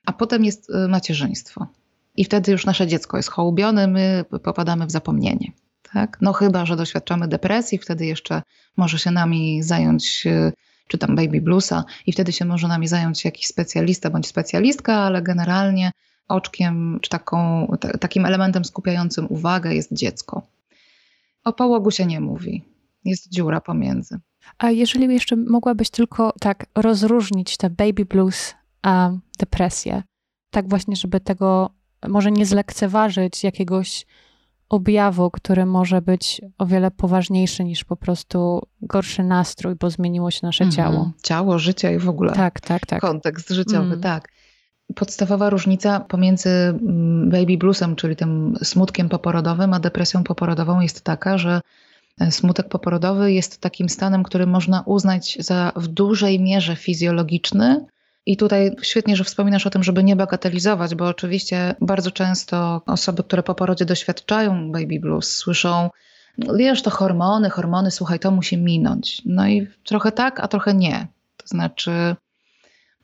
a potem jest y, macierzyństwo. I wtedy już nasze dziecko jest hołubione, my popadamy w zapomnienie. Tak? No chyba, że doświadczamy depresji, wtedy jeszcze może się nami zająć y, czy tam baby bluesa i wtedy się może nami zająć jakiś specjalista bądź specjalistka, ale generalnie oczkiem czy taką, t- takim elementem skupiającym uwagę jest dziecko. O połogu się nie mówi. Jest dziura pomiędzy. A jeżeli jeszcze mogłabyś tylko tak rozróżnić te baby blues a depresję, tak właśnie, żeby tego może nie zlekceważyć jakiegoś objawu, który może być o wiele poważniejszy niż po prostu gorszy nastrój, bo zmieniło się nasze mhm. ciało. Ciało, życie i w ogóle tak, tak, tak. kontekst życiowy, mm. tak. Podstawowa różnica pomiędzy mm, baby bluesem, czyli tym smutkiem poporodowym, a depresją poporodową jest taka, że e, smutek poporodowy jest takim stanem, który można uznać za w dużej mierze fizjologiczny, i tutaj świetnie, że wspominasz o tym, żeby nie bagatelizować, bo oczywiście bardzo często osoby, które po porodzie doświadczają baby blues, słyszą, wiesz, to hormony, hormony, słuchaj, to musi minąć. No i trochę tak, a trochę nie. To znaczy,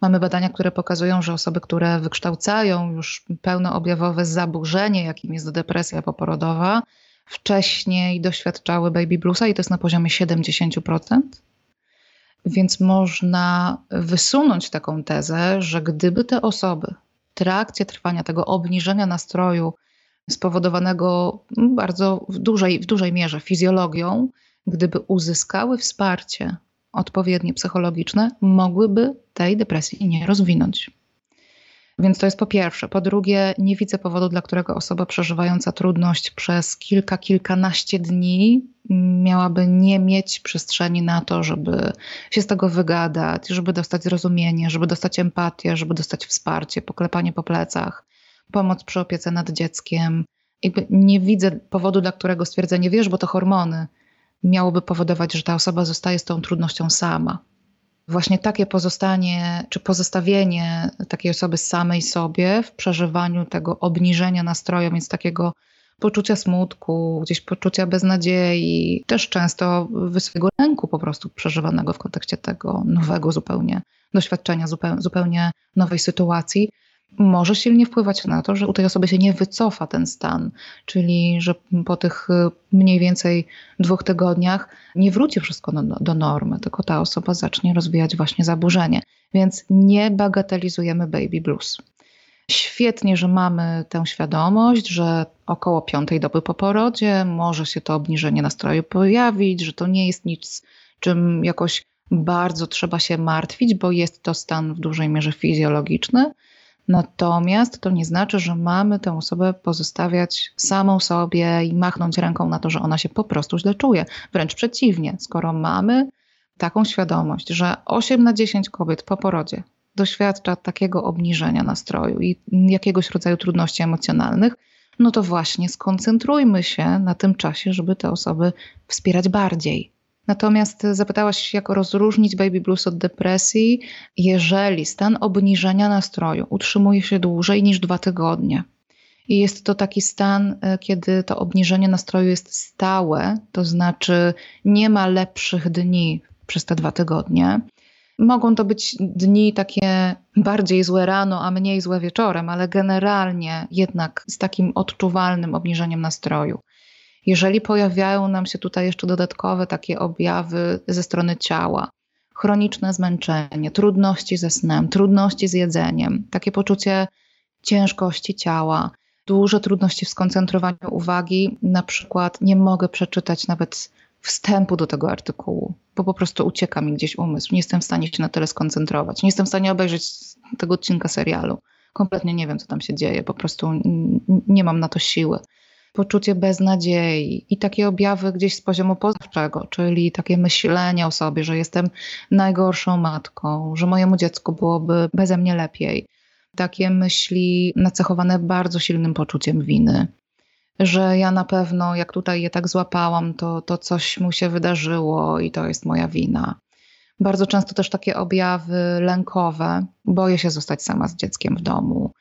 mamy badania, które pokazują, że osoby, które wykształcają już pełnoobjawowe zaburzenie, jakim jest depresja poporodowa, wcześniej doświadczały baby bluesa i to jest na poziomie 70%. Więc można wysunąć taką tezę, że gdyby te osoby w trakcie trwania tego obniżenia nastroju spowodowanego bardzo w dużej, w dużej mierze fizjologią, gdyby uzyskały wsparcie odpowiednie psychologiczne, mogłyby tej depresji nie rozwinąć. Więc to jest po pierwsze. Po drugie, nie widzę powodu, dla którego osoba przeżywająca trudność przez kilka, kilkanaście dni miałaby nie mieć przestrzeni na to, żeby się z tego wygadać, żeby dostać zrozumienie, żeby dostać empatię, żeby dostać wsparcie, poklepanie po plecach, pomoc przy opiece nad dzieckiem. Jakby nie widzę powodu, dla którego stwierdzenie, wiesz, bo to hormony, miałoby powodować, że ta osoba zostaje z tą trudnością sama właśnie takie pozostanie czy pozostawienie takiej osoby samej sobie w przeżywaniu tego obniżenia nastroju, więc takiego poczucia smutku, gdzieś poczucia beznadziei, też często wysokiego lęku po prostu przeżywanego w kontekście tego nowego zupełnie doświadczenia, zupełnie, nowej sytuacji, może silnie wpływać na to, że u tej osoby się nie wycofa ten stan, czyli że po tych y, mniej więcej dwóch tygodniach nie wróci wszystko do, do normy, tylko ta osoba zacznie rozwijać właśnie zaburzenie. Więc nie bagatelizujemy baby blues. Świetnie, że mamy tę świadomość, że około piątej doby po porodzie może się to obniżenie nastroju pojawić, że to nie jest nic, czym jakoś bardzo trzeba się martwić, bo jest to stan w dużej mierze fizjologiczny Natomiast to nie znaczy, że mamy tę osobę pozostawiać samą sobie i machnąć ręką na to, że ona się po prostu źle czuje. Wręcz przeciwnie, skoro mamy taką świadomość, że 8 na 10 kobiet po porodzie doświadcza takiego obniżenia nastroju i jakiegoś rodzaju trudności emocjonalnych, no to właśnie skoncentrujmy się na tym czasie, żeby te osoby wspierać bardziej. Natomiast zapytałaś, jak rozróżnić baby blues od depresji, jeżeli stan obniżenia nastroju utrzymuje się dłużej niż dwa tygodnie. I jest to taki stan, e, kiedy to obniżenie nastroju jest stałe, to znaczy nie ma lepszych dni przez te dwa tygodnie. Mogą to być dni takie bardziej złe rano, a mniej złe wieczorem, ale generalnie jednak z takim odczuwalnym obniżeniem nastroju. Jeżeli pojawiają nam się tutaj jeszcze dodatkowe takie objawy ze strony ciała, chroniczne zmęczenie, trudności ze snem, trudności z jedzeniem, takie poczucie ciężkości ciała, duże trudności w skoncentrowaniu uwagi, na przykład nie mogę przeczytać nawet wstępu do tego artykułu, bo po prostu ucieka mi gdzieś umysł. Nie jestem w stanie się na tyle skoncentrować. Nie jestem w stanie obejrzeć tego odcinka serialu. Kompletnie nie wiem, co tam się dzieje, po prostu nie mam na to siły poczucie beznadziei i takie objawy gdzieś z poziomu poznawczego, czyli takie myślenie o sobie, że jestem najgorszą matką, że mojemu dziecku byłoby beze mnie lepiej. Takie myśli nacechowane bardzo silnym poczuciem winy, że ja na pewno, jak tutaj je tak złapałam, to, to coś mu się wydarzyło i to jest moja wina. Bardzo często też takie objawy lękowe. Boję się zostać sama z dzieckiem w domu.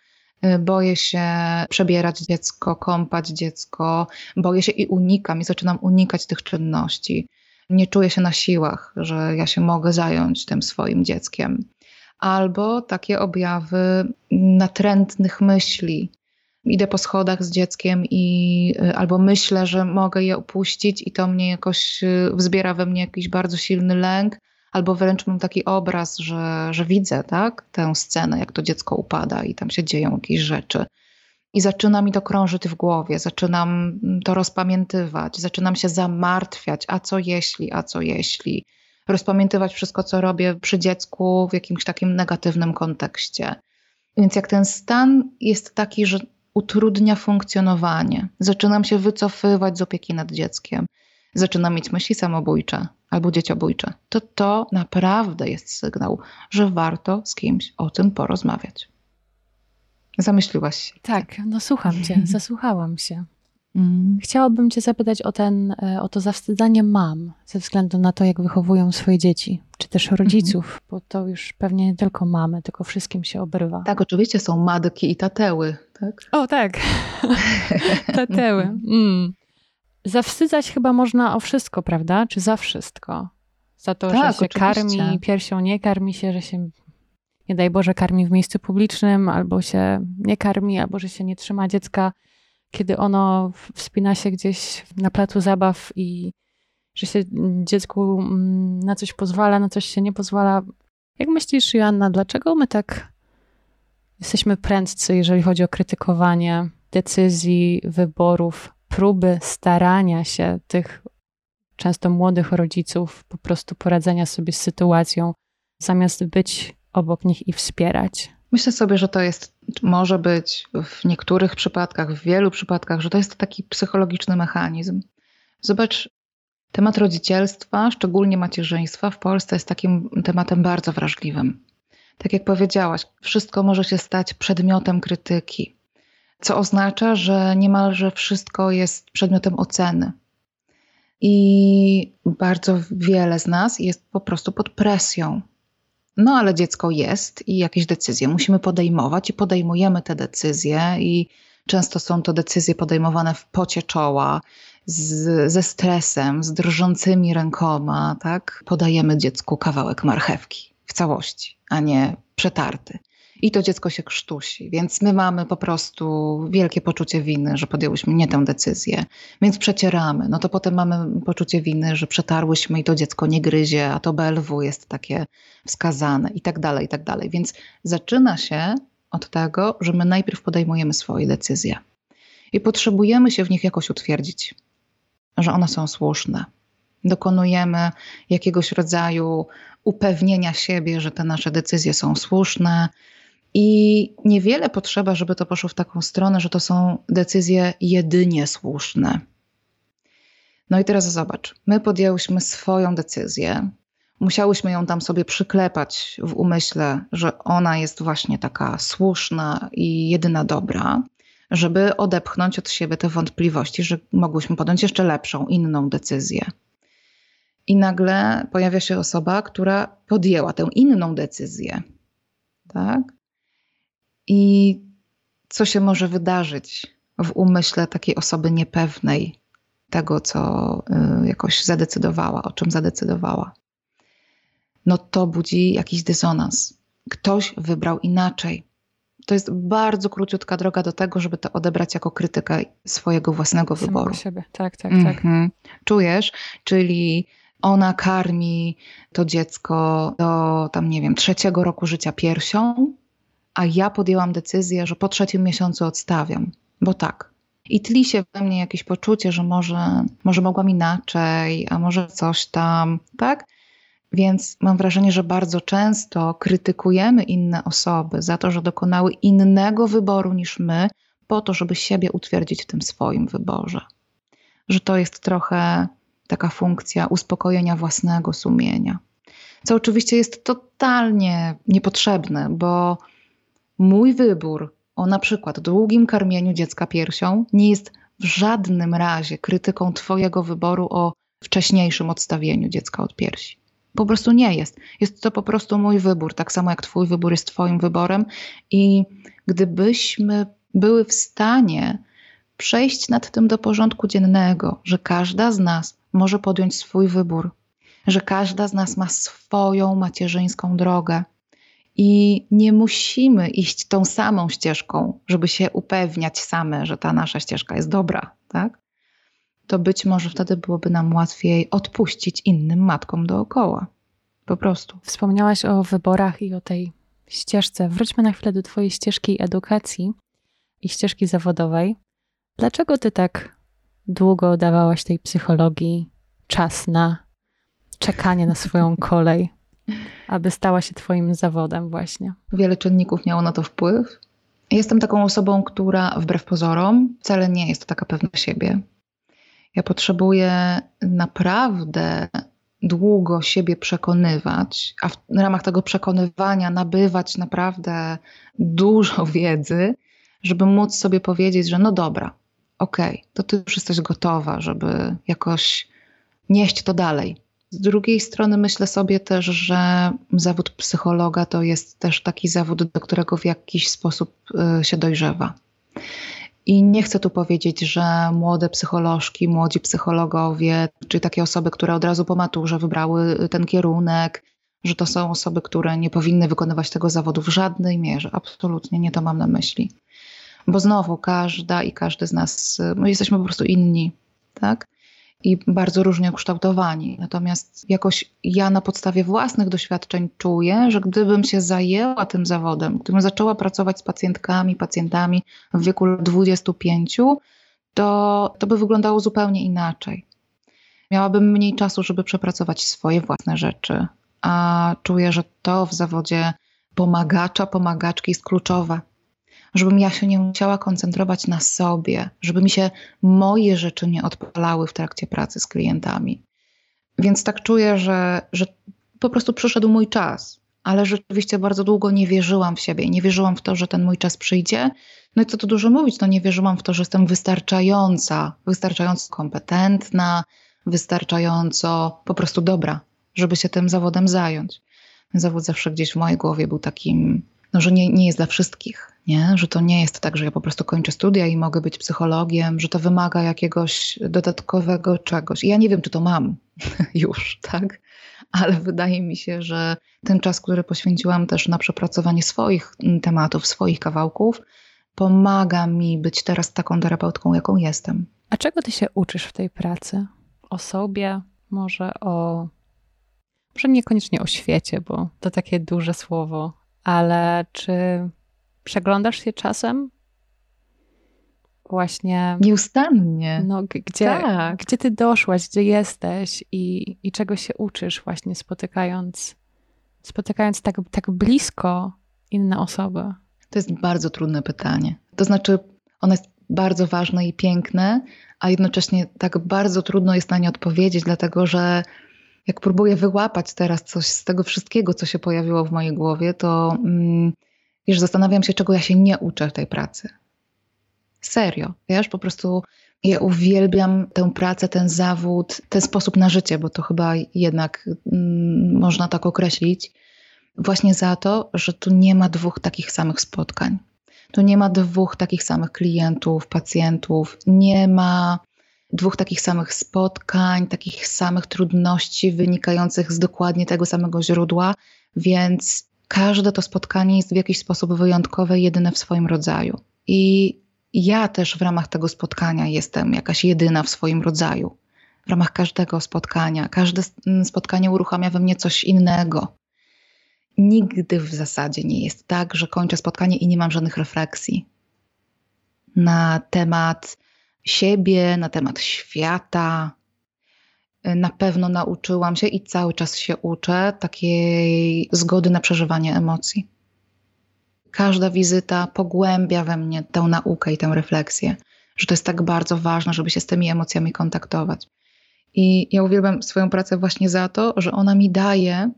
Y, boję się przebierać dziecko, kąpać dziecko, boję się i unikam i zaczynam unikać tych czynności. Nie czuję się na siłach, że ja się mogę zająć tym swoim dzieckiem. Albo takie objawy natrętnych myśli. Idę po schodach z dzieckiem i y, albo myślę, że mogę je opuścić, i to mnie jakoś y, wzbiera we mnie jakiś bardzo silny lęk, albo wręcz mam taki obraz, że, że widzę tak, tę scenę, jak to dziecko upada i tam się dzieją jakieś rzeczy. I zaczyna mi to krążyć w głowie, zaczynam to rozpamiętywać, zaczynam się zamartwiać, a co jeśli, a co jeśli. Rozpamiętywać wszystko, co robię przy dziecku w jakimś takim negatywnym kontekście. Więc jak ten stan jest taki, że utrudnia funkcjonowanie, zaczynam się wycofywać z opieki nad dzieckiem, zaczynam mieć myśli samobójcze, albo dzieciobójcze, to to naprawdę jest sygnał, że warto z kimś o tym porozmawiać. Zamyśliłaś się. Tak, no słucham cię, zasłuchałam się. Mm. Chciałabym cię zapytać o, ten, e, o to zawstydzanie mam, ze względu na to, jak wychowują swoje dzieci, czy też rodziców, mm. bo to już pewnie nie tylko mamy, tylko wszystkim się obrywa. Tak, oczywiście są matki i tateły, tak? O tak, tateły. Mm. Zawstydzać chyba można o wszystko, prawda? Czy za wszystko? Za to, tak, że się oczywiście. karmi piersią, nie karmi się, że się nie daj Boże karmi w miejscu publicznym, albo się nie karmi, albo że się nie trzyma dziecka, kiedy ono wspina się gdzieś na placu zabaw i że się dziecku mm, na coś pozwala, na coś się nie pozwala. Jak myślisz, Joanna, dlaczego my tak jesteśmy prędcy, jeżeli chodzi o krytykowanie decyzji, wyborów próby starania się tych często młodych rodziców, po prostu poradzenia sobie z sytuacją, zamiast być obok nich i wspierać. Myślę sobie, że to jest, może być w niektórych przypadkach, w wielu przypadkach, że to jest taki psychologiczny mechanizm. Zobacz, temat rodzicielstwa, szczególnie macierzyństwa w Polsce jest takim tematem bardzo wrażliwym. Tak jak powiedziałaś, wszystko może się stać przedmiotem krytyki, co oznacza, że niemalże wszystko jest przedmiotem oceny. I bardzo wiele z nas jest po prostu pod presją. No ale dziecko jest i jakieś decyzje musimy podejmować i podejmujemy te decyzje i często są to decyzje podejmowane w pocie czoła, z, ze stresem, z drżącymi rękoma, tak? Podajemy dziecku kawałek marchewki w całości, a nie przetarty i to dziecko się krztusi. Więc my mamy po prostu wielkie poczucie winy, że podjęłyśmy nie tę decyzję, więc przecieramy. No to potem mamy poczucie winy, że przetarłyśmy i to dziecko nie gryzie, a to BLW jest takie wskazane i tak dalej, i tak dalej. Więc zaczyna się od tego, że my najpierw podejmujemy swoje decyzje i potrzebujemy się w nich jakoś utwierdzić, że one są słuszne. Dokonujemy jakiegoś rodzaju upewnienia siebie, że te nasze decyzje są słuszne, i niewiele potrzeba, żeby to poszło w taką stronę, że to są decyzje jedynie słuszne. No i teraz zobacz, my podjęłyśmy swoją decyzję, musiałyśmy ją tam sobie przyklepać w umyśle, że ona jest właśnie taka słuszna i jedyna dobra, żeby odepchnąć od siebie te wątpliwości, że mogłyśmy podjąć jeszcze lepszą, inną decyzję. I nagle pojawia się osoba, która podjęła tę inną decyzję. Tak? I co się może wydarzyć w umyśle takiej osoby niepewnej tego, co y, jakoś zadecydowała, o czym zadecydowała. No to budzi jakiś dysonans. Ktoś wybrał inaczej. To jest bardzo króciutka droga do tego, żeby to odebrać jako krytykę swojego własnego Samego wyboru. siebie, tak, tak, tak. Mhm. Czujesz? Czyli ona karmi to dziecko do tam, nie wiem, trzeciego roku życia piersią, a ja podjęłam decyzję, że po trzecim miesiącu odstawiam, bo tak. I tli się we mnie jakieś poczucie, że może, może mogłam inaczej, a może coś tam, tak? Więc mam wrażenie, że bardzo często krytykujemy inne osoby za to, że dokonały innego wyboru niż my, po to, żeby siebie utwierdzić w tym swoim wyborze. Że to jest trochę taka funkcja uspokojenia własnego sumienia. Co oczywiście jest totalnie niepotrzebne, bo Mój wybór o na przykład długim karmieniu dziecka piersią nie jest w żadnym razie krytyką Twojego wyboru o wcześniejszym odstawieniu dziecka od piersi. Po prostu nie jest. Jest to po prostu mój wybór, tak samo jak Twój wybór jest Twoim wyborem. I gdybyśmy były w stanie przejść nad tym do porządku dziennego, że każda z nas może podjąć swój wybór, że każda z nas ma swoją macierzyńską drogę, i nie musimy iść tą samą ścieżką, żeby się upewniać same, że ta nasza ścieżka jest dobra, tak? To być może wtedy byłoby nam łatwiej odpuścić innym matkom dookoła. Po prostu. Wspomniałaś o wyborach i o tej ścieżce. Wróćmy na chwilę do Twojej ścieżki edukacji i ścieżki zawodowej. Dlaczego Ty tak długo dawałaś tej psychologii czas na czekanie na swoją kolej? Aby stała się Twoim zawodem, właśnie? Wiele czynników miało na to wpływ. Jestem taką osobą, która wbrew pozorom wcale nie jest taka pewna siebie. Ja potrzebuję naprawdę długo siebie przekonywać, a w ramach tego przekonywania nabywać naprawdę dużo wiedzy, żeby móc sobie powiedzieć, że no dobra, okej, okay, to ty już jesteś gotowa, żeby jakoś nieść to dalej. Z drugiej strony myślę sobie też, że zawód psychologa to jest też taki zawód, do którego w jakiś sposób y, się dojrzewa. I nie chcę tu powiedzieć, że młode psycholożki, młodzi psychologowie, czy takie osoby, które od razu po maturze wybrały ten kierunek, że to są osoby, które nie powinny wykonywać tego zawodu w żadnej mierze. Absolutnie nie to mam na myśli. Bo znowu każda i każdy z nas, my jesteśmy po prostu inni, tak? I bardzo różnie ukształtowani. Natomiast jakoś ja na podstawie własnych doświadczeń czuję, że gdybym się zajęła tym zawodem, gdybym zaczęła pracować z pacjentkami, pacjentami w wieku 25, to, to by wyglądało zupełnie inaczej. Miałabym mniej czasu, żeby przepracować swoje własne rzeczy, a czuję, że to w zawodzie pomagacza, pomagaczki jest kluczowe. Żebym ja się nie musiała koncentrować na sobie, żeby mi się moje rzeczy nie odpalały w trakcie pracy z klientami. Więc tak czuję, że, że po prostu przyszedł mój czas, ale rzeczywiście bardzo długo nie wierzyłam w siebie, nie wierzyłam w to, że ten mój czas przyjdzie. No i co tu dużo mówić, no nie wierzyłam w to, że jestem wystarczająca, wystarczająco kompetentna, wystarczająco po prostu dobra, żeby się tym zawodem zająć. Zawód zawsze gdzieś w mojej głowie był takim, no, że nie, nie jest dla wszystkich, nie? że to nie jest tak, że ja po prostu kończę studia i mogę być psychologiem, że to wymaga jakiegoś dodatkowego czegoś. I ja nie wiem, czy to mam już, tak? Ale wydaje mi się, że ten czas, który poświęciłam też na przepracowanie swoich tematów, swoich kawałków, pomaga mi być teraz taką terapeutką, jaką jestem. A czego ty się uczysz w tej pracy? O sobie, może o. Może niekoniecznie o świecie, bo to takie duże słowo, ale czy przeglądasz się czasem? Właśnie. Nieustannie. No, gdzie, tak. gdzie ty doszłaś, gdzie jesteś i, i czego się uczysz, właśnie spotykając, spotykając tak, tak blisko inne osoby? To jest bardzo trudne pytanie. To znaczy, ono jest bardzo ważne i piękne, a jednocześnie tak bardzo trudno jest na nie odpowiedzieć, dlatego że jak próbuję wyłapać teraz coś z tego wszystkiego, co się pojawiło w mojej głowie, to mm, wiesz, zastanawiam się, czego ja się nie uczę w tej pracy. Serio, wiesz, po prostu ja uwielbiam tę pracę, ten zawód, ten sposób na życie, bo to chyba jednak mm, można tak określić, właśnie za to, że tu nie ma dwóch takich samych spotkań. Tu nie ma dwóch takich samych klientów, pacjentów, nie ma dwóch takich samych spotkań, takich samych trudności wynikających z dokładnie tego samego źródła, więc każde to spotkanie jest w jakiś sposób wyjątkowe, jedyne w swoim rodzaju. I ja też w ramach tego spotkania jestem jakaś jedyna w swoim rodzaju. W ramach każdego spotkania. Każde spotkanie uruchamia we mnie coś innego. Nigdy w zasadzie nie jest tak, że kończę spotkanie i nie mam żadnych refleksji na temat siebie, na temat świata. Na pewno nauczyłam się i cały czas się uczę takiej zgody na przeżywanie emocji. Każda wizyta pogłębia we mnie tę naukę i tę refleksję, że to jest tak bardzo ważne, żeby się z tymi emocjami kontaktować. I ja uwielbiam swoją pracę właśnie za to, że ona mi daje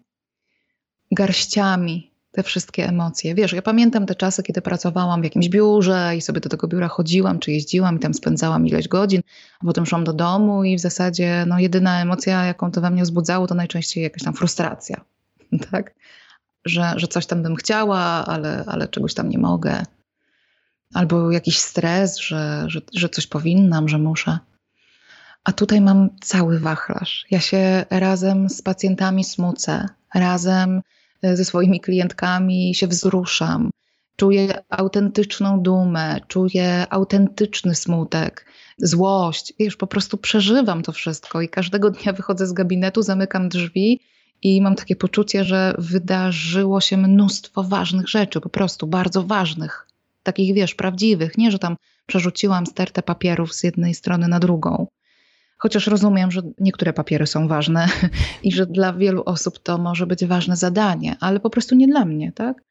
garściami te wszystkie emocje. Wiesz, ja pamiętam te czasy, kiedy pracowałam w jakimś biurze i sobie do tego biura chodziłam, czy jeździłam i tam spędzałam ileś godzin, a potem szłam do domu i w zasadzie no, jedyna emocja, jaką to we mnie wzbudzało, to najczęściej jakaś tam frustracja, tak? Że, że coś tam bym chciała, ale, ale czegoś tam nie mogę. Albo jakiś stres, że, że, że coś powinnam, że muszę. A tutaj mam cały wachlarz. Ja się razem z pacjentami smucę, razem ze swoimi klientkami się wzruszam. Czuję autentyczną dumę, czuję autentyczny smutek, złość. Wiesz, po prostu przeżywam to wszystko i każdego dnia wychodzę z gabinetu, zamykam drzwi i mam takie poczucie, że wydarzyło się mnóstwo ważnych rzeczy, po prostu bardzo ważnych, takich wiesz, prawdziwych. Nie, że tam przerzuciłam stertę papierów z jednej strony na drugą. Chociaż rozumiem, że niektóre papiery są ważne i że dla wielu osób to może być ważne zadanie, ale po prostu nie dla mnie, tak?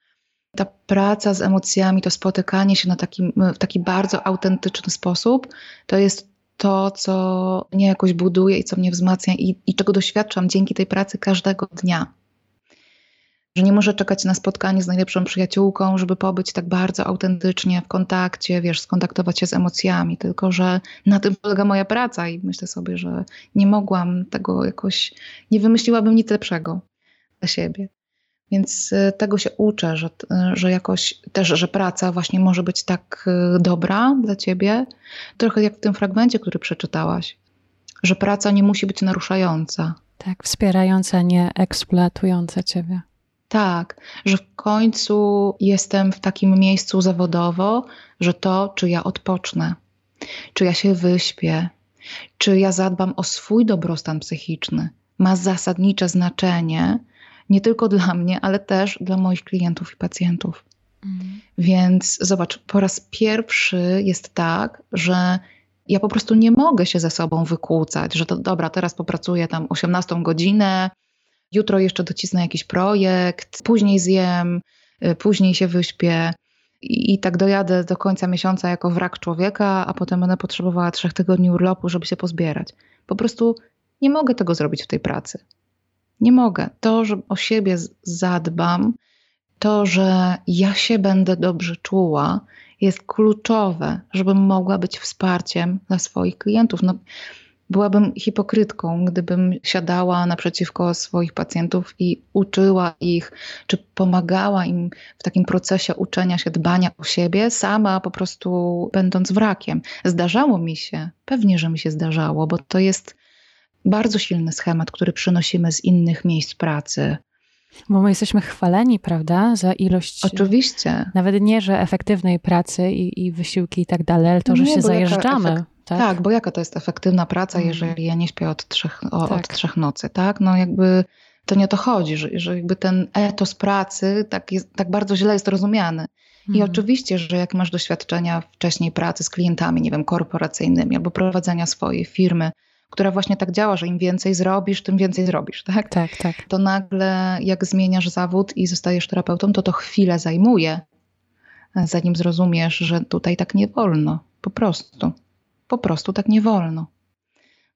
Ta praca z emocjami, to spotykanie się na taki, w taki bardzo autentyczny sposób, to jest to, co mnie jakoś buduje i co mnie wzmacnia i, i czego doświadczam dzięki tej pracy każdego dnia że nie może czekać na spotkanie z najlepszą przyjaciółką, żeby pobyć tak bardzo autentycznie w kontakcie, wiesz, skontaktować się z emocjami, tylko że na tym polega moja praca i myślę sobie, że nie mogłam tego jakoś, nie wymyśliłabym nic lepszego dla siebie. Więc y, tego się uczę, że, że jakoś też, że praca właśnie może być tak y, dobra dla ciebie, trochę jak w tym fragmencie, który przeczytałaś, że praca nie musi być naruszająca. Tak, wspierająca, nie eksploatująca ciebie. Tak, że w końcu jestem w takim miejscu zawodowo, że to, czy ja odpocznę, czy ja się wyśpię, czy ja zadbam o swój dobrostan psychiczny, ma zasadnicze znaczenie nie tylko dla mnie, ale też dla moich klientów i pacjentów. Mhm. Więc zobacz, po raz pierwszy jest tak, że ja po prostu nie mogę się ze sobą wykłócać, że to dobra, teraz popracuję tam 18 godzinę, jutro jeszcze docisnę jakiś projekt, później zjem, y, później się wyśpię i, tak dojadę do końca miesiąca jako wrak człowieka, a potem będę potrzebowała trzech tygodni urlopu, żeby się pozbierać. Po prostu nie mogę tego zrobić w tej pracy. Nie mogę. To, że o siebie zadbam, to, że ja się będę dobrze czuła, jest kluczowe, żebym mogła być wsparciem dla swoich klientów. No, byłabym hipokrytką, gdybym siadała naprzeciwko swoich pacjentów i uczyła ich, czy pomagała im w takim procesie uczenia się, dbania o siebie, sama po prostu będąc wrakiem. Zdarzało mi się, pewnie, że mi się zdarzało, bo to jest bardzo silny schemat, który przynosimy z innych miejsc pracy. Bo my jesteśmy chwaleni, prawda, za ilość. Oczywiście. Nawet nie, że efektywnej pracy i, i wysiłki i tak dalej, ale to, że nie, się zajeżdżamy. Efekt... Tak? tak? bo jaka to jest efektywna praca, mhm. jeżeli ja nie śpię od trzech, o, tak. od trzech nocy, tak? No jakby to nie o to chodzi, że, że jakby ten etos pracy tak, jest, tak bardzo źle jest rozumiany. I mhm. oczywiście, że jak masz doświadczenia wcześniej pracy z klientami, nie wiem, korporacyjnymi albo prowadzenia swojej firmy, która właśnie tak działa, że im więcej zrobisz, tym więcej zrobisz, tak? Tak, tak. To nagle jak zmieniasz zawód i zostajesz terapeutą, to to chwilę zajmuje, zanim zrozumiesz, że tutaj tak nie wolno. Po prostu. Po prostu tak nie wolno.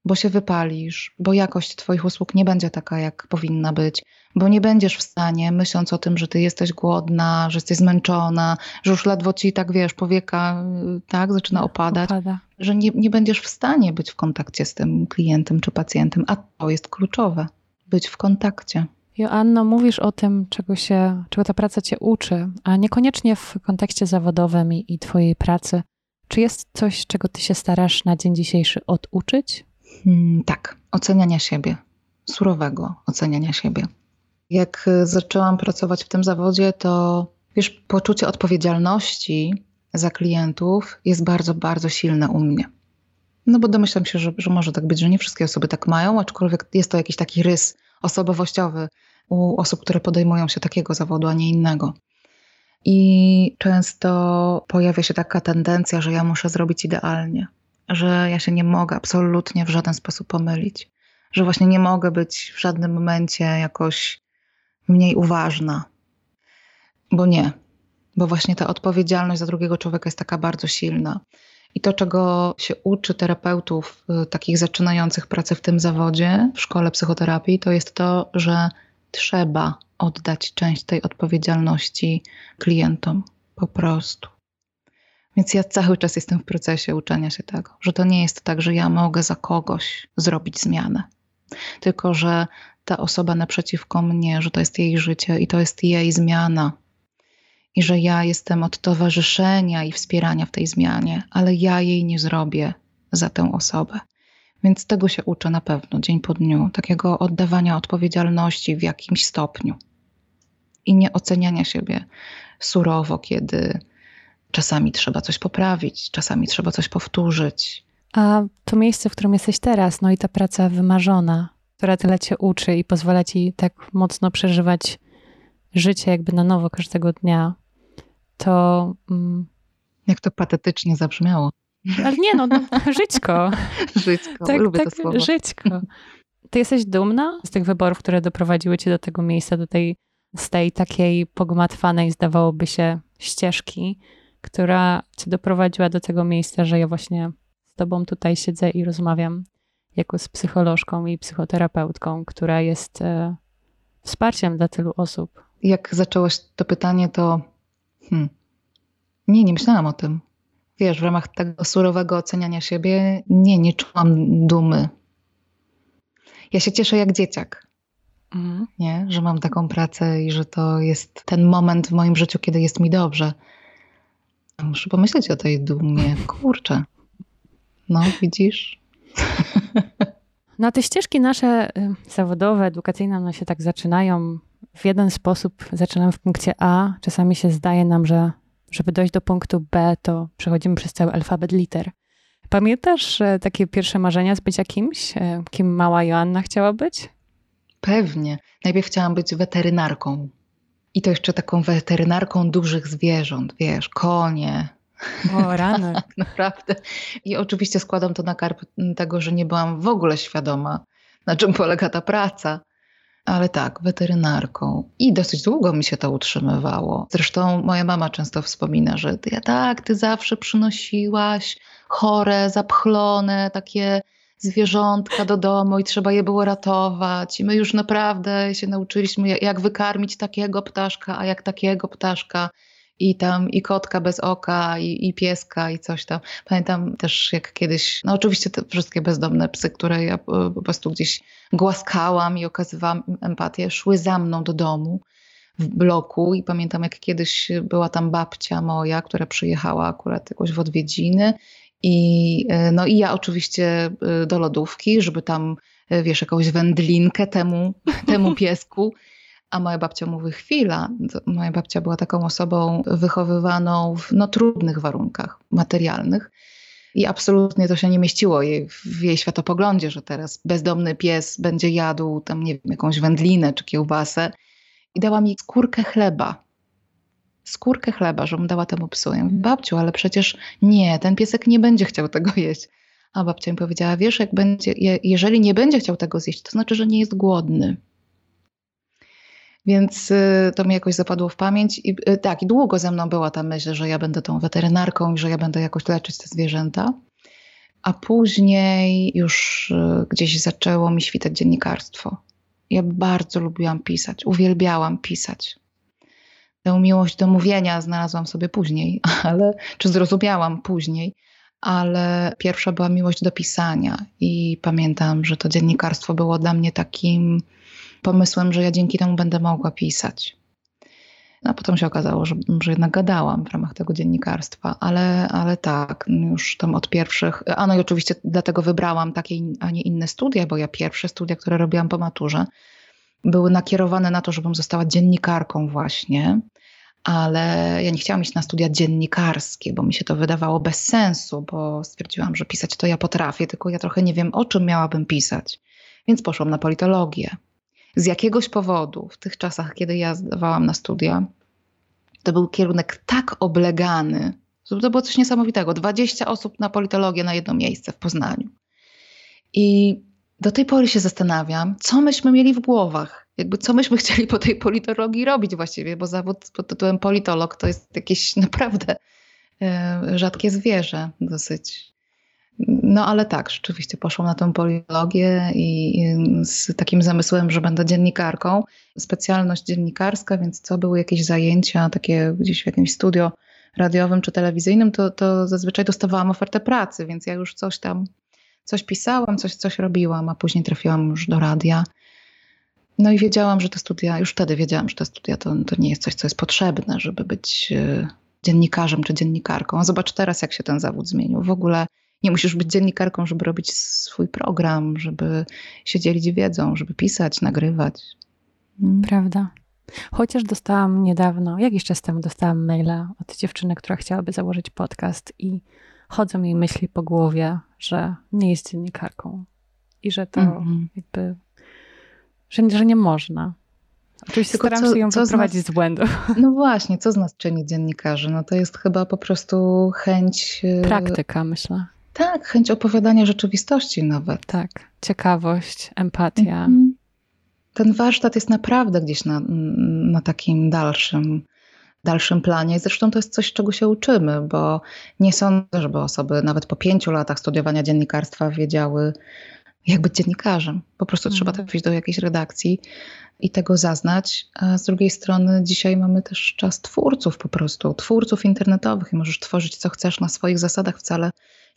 Bo się wypalisz, bo jakość Twoich usług nie będzie taka, jak powinna być, bo nie będziesz w stanie, myśląc o tym, że Ty jesteś głodna, że jesteś zmęczona, że już ledwo ci tak wiesz, powieka tak zaczyna opadać, Opada. że nie, nie będziesz w stanie być w kontakcie z tym klientem czy pacjentem, a to jest kluczowe być w kontakcie. Joanno, mówisz o tym, czego, się, czego ta praca cię uczy, a niekoniecznie w kontekście zawodowym i, i twojej pracy. Czy jest coś, czego ty się starasz na dzień dzisiejszy oduczyć? Hmm, tak, oceniania siebie, surowego oceniania siebie. Jak e, zaczęłam pracować w tym zawodzie, to wiesz, poczucie odpowiedzialności za klientów jest bardzo, bardzo silne u mnie. No bo domyślam się, że, że może tak być, że nie wszystkie osoby tak mają, aczkolwiek jest to jakiś taki rys osobowościowy u osób, które podejmują się takiego zawodu, a nie innego. I często pojawia się taka tendencja, że ja muszę zrobić idealnie, że ja się nie mogę absolutnie w żaden sposób pomylić, że właśnie nie mogę być w żadnym momencie jakoś mniej uważna. Bo nie, bo właśnie ta odpowiedzialność za drugiego człowieka jest taka bardzo silna. I to, czego się uczy terapeutów, y, takich zaczynających pracę w tym zawodzie, w szkole psychoterapii, to jest to, że trzeba oddać część tej odpowiedzialności klientom. Po prostu. Więc ja cały czas jestem w procesie uczenia się tego, że to nie jest tak, że ja mogę za kogoś zrobić zmianę, tylko że ta osoba naprzeciwko mnie, że to jest jej życie i to jest jej zmiana. I że ja jestem od towarzyszenia i wspierania w tej zmianie, ale ja jej nie zrobię za tę osobę. Więc tego się uczę na pewno dzień po dniu, takiego oddawania odpowiedzialności w jakimś stopniu i nie oceniania siebie surowo, kiedy czasami trzeba coś poprawić, czasami trzeba coś powtórzyć. A to miejsce, w którym jesteś teraz, no i ta praca wymarzona, która tyle cię uczy i pozwala ci tak mocno przeżywać życie jakby na nowo każdego dnia, to. Mm, Jak to patetycznie zabrzmiało. Ale nie, no, no żyćko. żyćko, tak, lubię tak, to słowo. Żyćko. Ty jesteś dumna z tych wyborów, które doprowadziły cię do tego miejsca, do tej, z tej takiej pogmatwanej, zdawałoby się, ścieżki, która cię doprowadziła do tego miejsca, że ja właśnie z tobą tutaj siedzę i rozmawiam jako z psycholożką i psychoterapeutką, która jest e, wsparciem dla tylu osób. Jak zaczęłaś to pytanie, to hmm, nie, nie myślałam o tym. Wiesz, w ramach tego surowego oceniania siebie, nie, nie czułam dumy. Ja się cieszę jak dzieciak. Mhm. Nie? Że mam taką pracę i że to jest ten moment w moim życiu, kiedy jest mi dobrze. Muszę pomyśleć o tej dumie. Kurczę. No, widzisz? No, te ścieżki nasze y, zawodowe, edukacyjne, one się tak zaczynają w jeden sposób. Zaczynamy w punkcie A. Czasami się zdaje nam, że żeby dojść do punktu B, to przechodzimy przez cały alfabet liter. Pamiętasz takie pierwsze marzenia z bycia kimś? E, kim mała Joanna chciała być? Pewnie. Najpierw chciałam być weterynarką. I to jeszcze taką weterynarką dużych zwierząt, wiesz, konie. O, rany. tak, naprawdę. I oczywiście składam to na karp tego, że nie byłam w ogóle świadoma, na czym polega ta praca. Ale tak, weterynarką. I dosyć długo mi się to utrzymywało. Zresztą moja mama często wspomina, że ja tak, ty zawsze przynosiłaś chore, zapchlone, takie zwierzątka do domu i trzeba je było ratować. I my już naprawdę się nauczyliśmy, jak wykarmić takiego ptaszka, a jak takiego ptaszka. I tam i kotka bez oka, i, i pieska, i coś tam. Pamiętam też, jak kiedyś, no oczywiście te wszystkie bezdomne psy, które ja po prostu gdzieś głaskałam i okazywałam empatię, szły za mną do domu w bloku i pamiętam jak kiedyś była tam babcia moja, która przyjechała akurat jakoś w odwiedziny i, e, no i ja oczywiście e, do lodówki, żeby tam, e, wiesz, jakąś wędlinkę temu, temu piesku. A moja babcia mówi, chwila, moja babcia była taką osobą wychowywaną w no, trudnych warunkach materialnych. I absolutnie to się nie mieściło jej, w jej światopoglądzie, że teraz bezdomny pies będzie jadł tam, nie wiem, jakąś wędlinę czy kiełbasę. I dała mi skórkę chleba skórkę chleba, żebym dała temu psu. Ja mówię, babciu, ale przecież nie, ten piesek nie będzie chciał tego jeść. A babcia mi powiedziała, wiesz, jak będzie, jeżeli nie będzie chciał tego zjeść, to znaczy, że nie jest głodny. Więc y, to mi jakoś zapadło w pamięć. I y, tak, i długo ze mną była ta myśl, że ja będę tą weterynarką i że ja będę jakoś leczyć te zwierzęta. A później już y, gdzieś zaczęło mi świtać dziennikarstwo. Ja bardzo lubiłam pisać, uwielbiałam pisać. Tę miłość do mówienia znalazłam sobie później, ale, czy zrozumiałam później, ale pierwsza była miłość do pisania i pamiętam, że to dziennikarstwo było dla mnie takim pomysłem, że ja dzięki temu będę mogła pisać. A potem się okazało, że, że jednak gadałam w ramach tego dziennikarstwa, ale, ale tak, już tam od pierwszych. A no i oczywiście dlatego wybrałam takie, a nie inne studia, bo ja pierwsze studia, które robiłam po maturze, były nakierowane na to, żebym została dziennikarką, właśnie ale ja nie chciałam iść na studia dziennikarskie, bo mi się to wydawało bez sensu, bo stwierdziłam, że pisać to ja potrafię, tylko ja trochę nie wiem, o czym miałabym pisać. Więc poszłam na politologię. Z jakiegoś powodu, w tych czasach, kiedy ja zdawałam na studia, to był kierunek tak oblegany, że to było coś niesamowitego. 20 osób na politologię na jedno miejsce w Poznaniu. I do tej pory się zastanawiam, co myśmy mieli w głowach. Jakby co myśmy chcieli po tej politologii robić właściwie, bo zawód pod tytułem politolog to jest jakieś naprawdę e, rzadkie zwierzę dosyć. No ale tak, rzeczywiście poszłam na tę politologię i, i z takim zamysłem, że będę dziennikarką. Specjalność dziennikarska, więc co były jakieś zajęcia takie gdzieś w jakimś studio radiowym czy telewizyjnym, to, to zazwyczaj dostawałam ofertę pracy, więc ja już coś tam coś pisałam, coś, coś robiłam, a później trafiłam już do radia. No i wiedziałam, że te studia, już wtedy wiedziałam, że te studia to, to nie jest coś, co jest potrzebne, żeby być e, dziennikarzem czy dziennikarką. Zobacz teraz, jak się ten zawód zmienił. W ogóle nie musisz być dziennikarką, żeby robić swój program, żeby się dzielić wiedzą, żeby pisać, nagrywać. Mm. Prawda. Chociaż dostałam niedawno, jakiś czas temu dostałam maila od dziewczyny, która chciałaby założyć podcast i chodzą jej myśli po głowie, że nie jest dziennikarką i że to mm-hmm. jakby, że, że nie można. Oczywiście Tylko staram co, się ją wyprowadzić z, nas, z błędu. No właśnie, co z nas czyni dziennikarzy? No to jest chyba po prostu chęć... E, Praktyka, myślę. Tak, chęć opowiadania rzeczywistości nawet. Tak, ciekawość, empatia. Mm-hmm. Ten warsztat jest naprawdę gdzieś na, na takim dalszym dalszym planie. Zresztą to jest coś, czego się uczymy, bo nie sądzę, żeby osoby nawet po pięciu latach studiowania dziennikarstwa wiedziały, jak być dziennikarzem. Po prostu trzeba mhm. trafić do jakiejś redakcji i tego zaznać. A z drugiej strony dzisiaj mamy też czas twórców po prostu, twórców internetowych i możesz tworzyć co chcesz na swoich zasadach wcale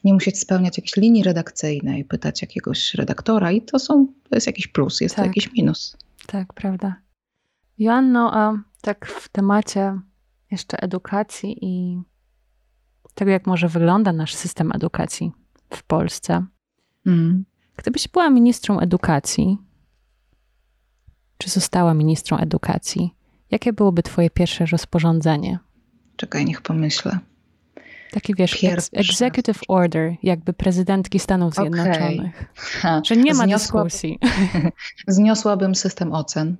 nie musieć spełniać jakiejś linii redakcyjnej, pytać jakiegoś redaktora i to są, to jest jakiś plus, jest tak. to jakiś minus. Tak, prawda. Joanno, a tak w temacie jeszcze edukacji i tego, jak może wygląda nasz system edukacji w Polsce. Mm. Gdybyś była ministrą edukacji, czy została ministrą edukacji, jakie byłoby Twoje pierwsze rozporządzenie? Czekaj, niech pomyślę. Taki wiesz, Pierwsze. executive order, jakby prezydentki Stanów Zjednoczonych. Okay. Że nie ma Zniosła... dyskusji. Zniosłabym system ocen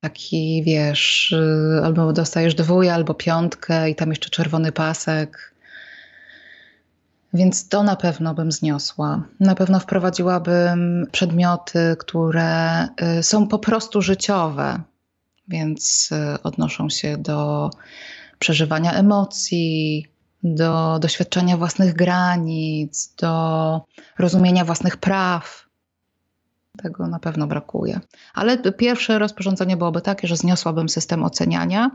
taki, wiesz, y, albo dostajesz dwój, albo piątkę i tam jeszcze czerwony pasek. Więc to na pewno bym zniosła. Na pewno wprowadziłabym przedmioty, które y, są po prostu życiowe, więc y, odnoszą się do przeżywania emocji, do doświadczenia własnych granic, do rozumienia własnych praw. Tego na pewno brakuje. Ale pierwsze rozporządzenie byłoby takie, że zniosłabym system oceniania,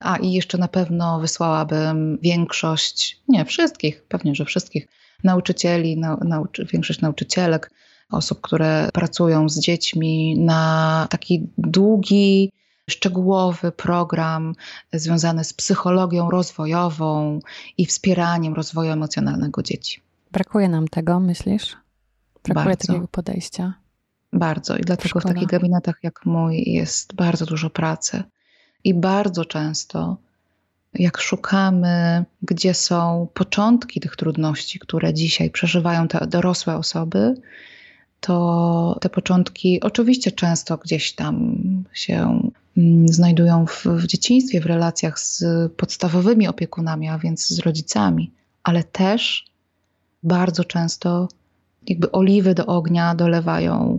a i jeszcze na pewno wysłałabym większość, nie wszystkich, pewnie, że wszystkich nauczycieli, nauczy, większość nauczycielek, osób, które pracują z dziećmi na taki długi, szczegółowy program związany z psychologią rozwojową i wspieraniem rozwoju emocjonalnego dzieci. Brakuje nam tego, myślisz? Brakuje bardzo. takiego podejścia. Bardzo. I dlatego w takich gabinetach jak mój jest bardzo dużo pracy. I bardzo często, jak szukamy, gdzie są początki tych trudności, które dzisiaj przeżywają te dorosłe osoby, to te początki oczywiście często gdzieś tam się mm, znajdują w, w, dzieciństwie, w relacjach z podstawowymi opiekunami, a więc z rodzicami, ale też bardzo często jakby oliwy do ognia dolewają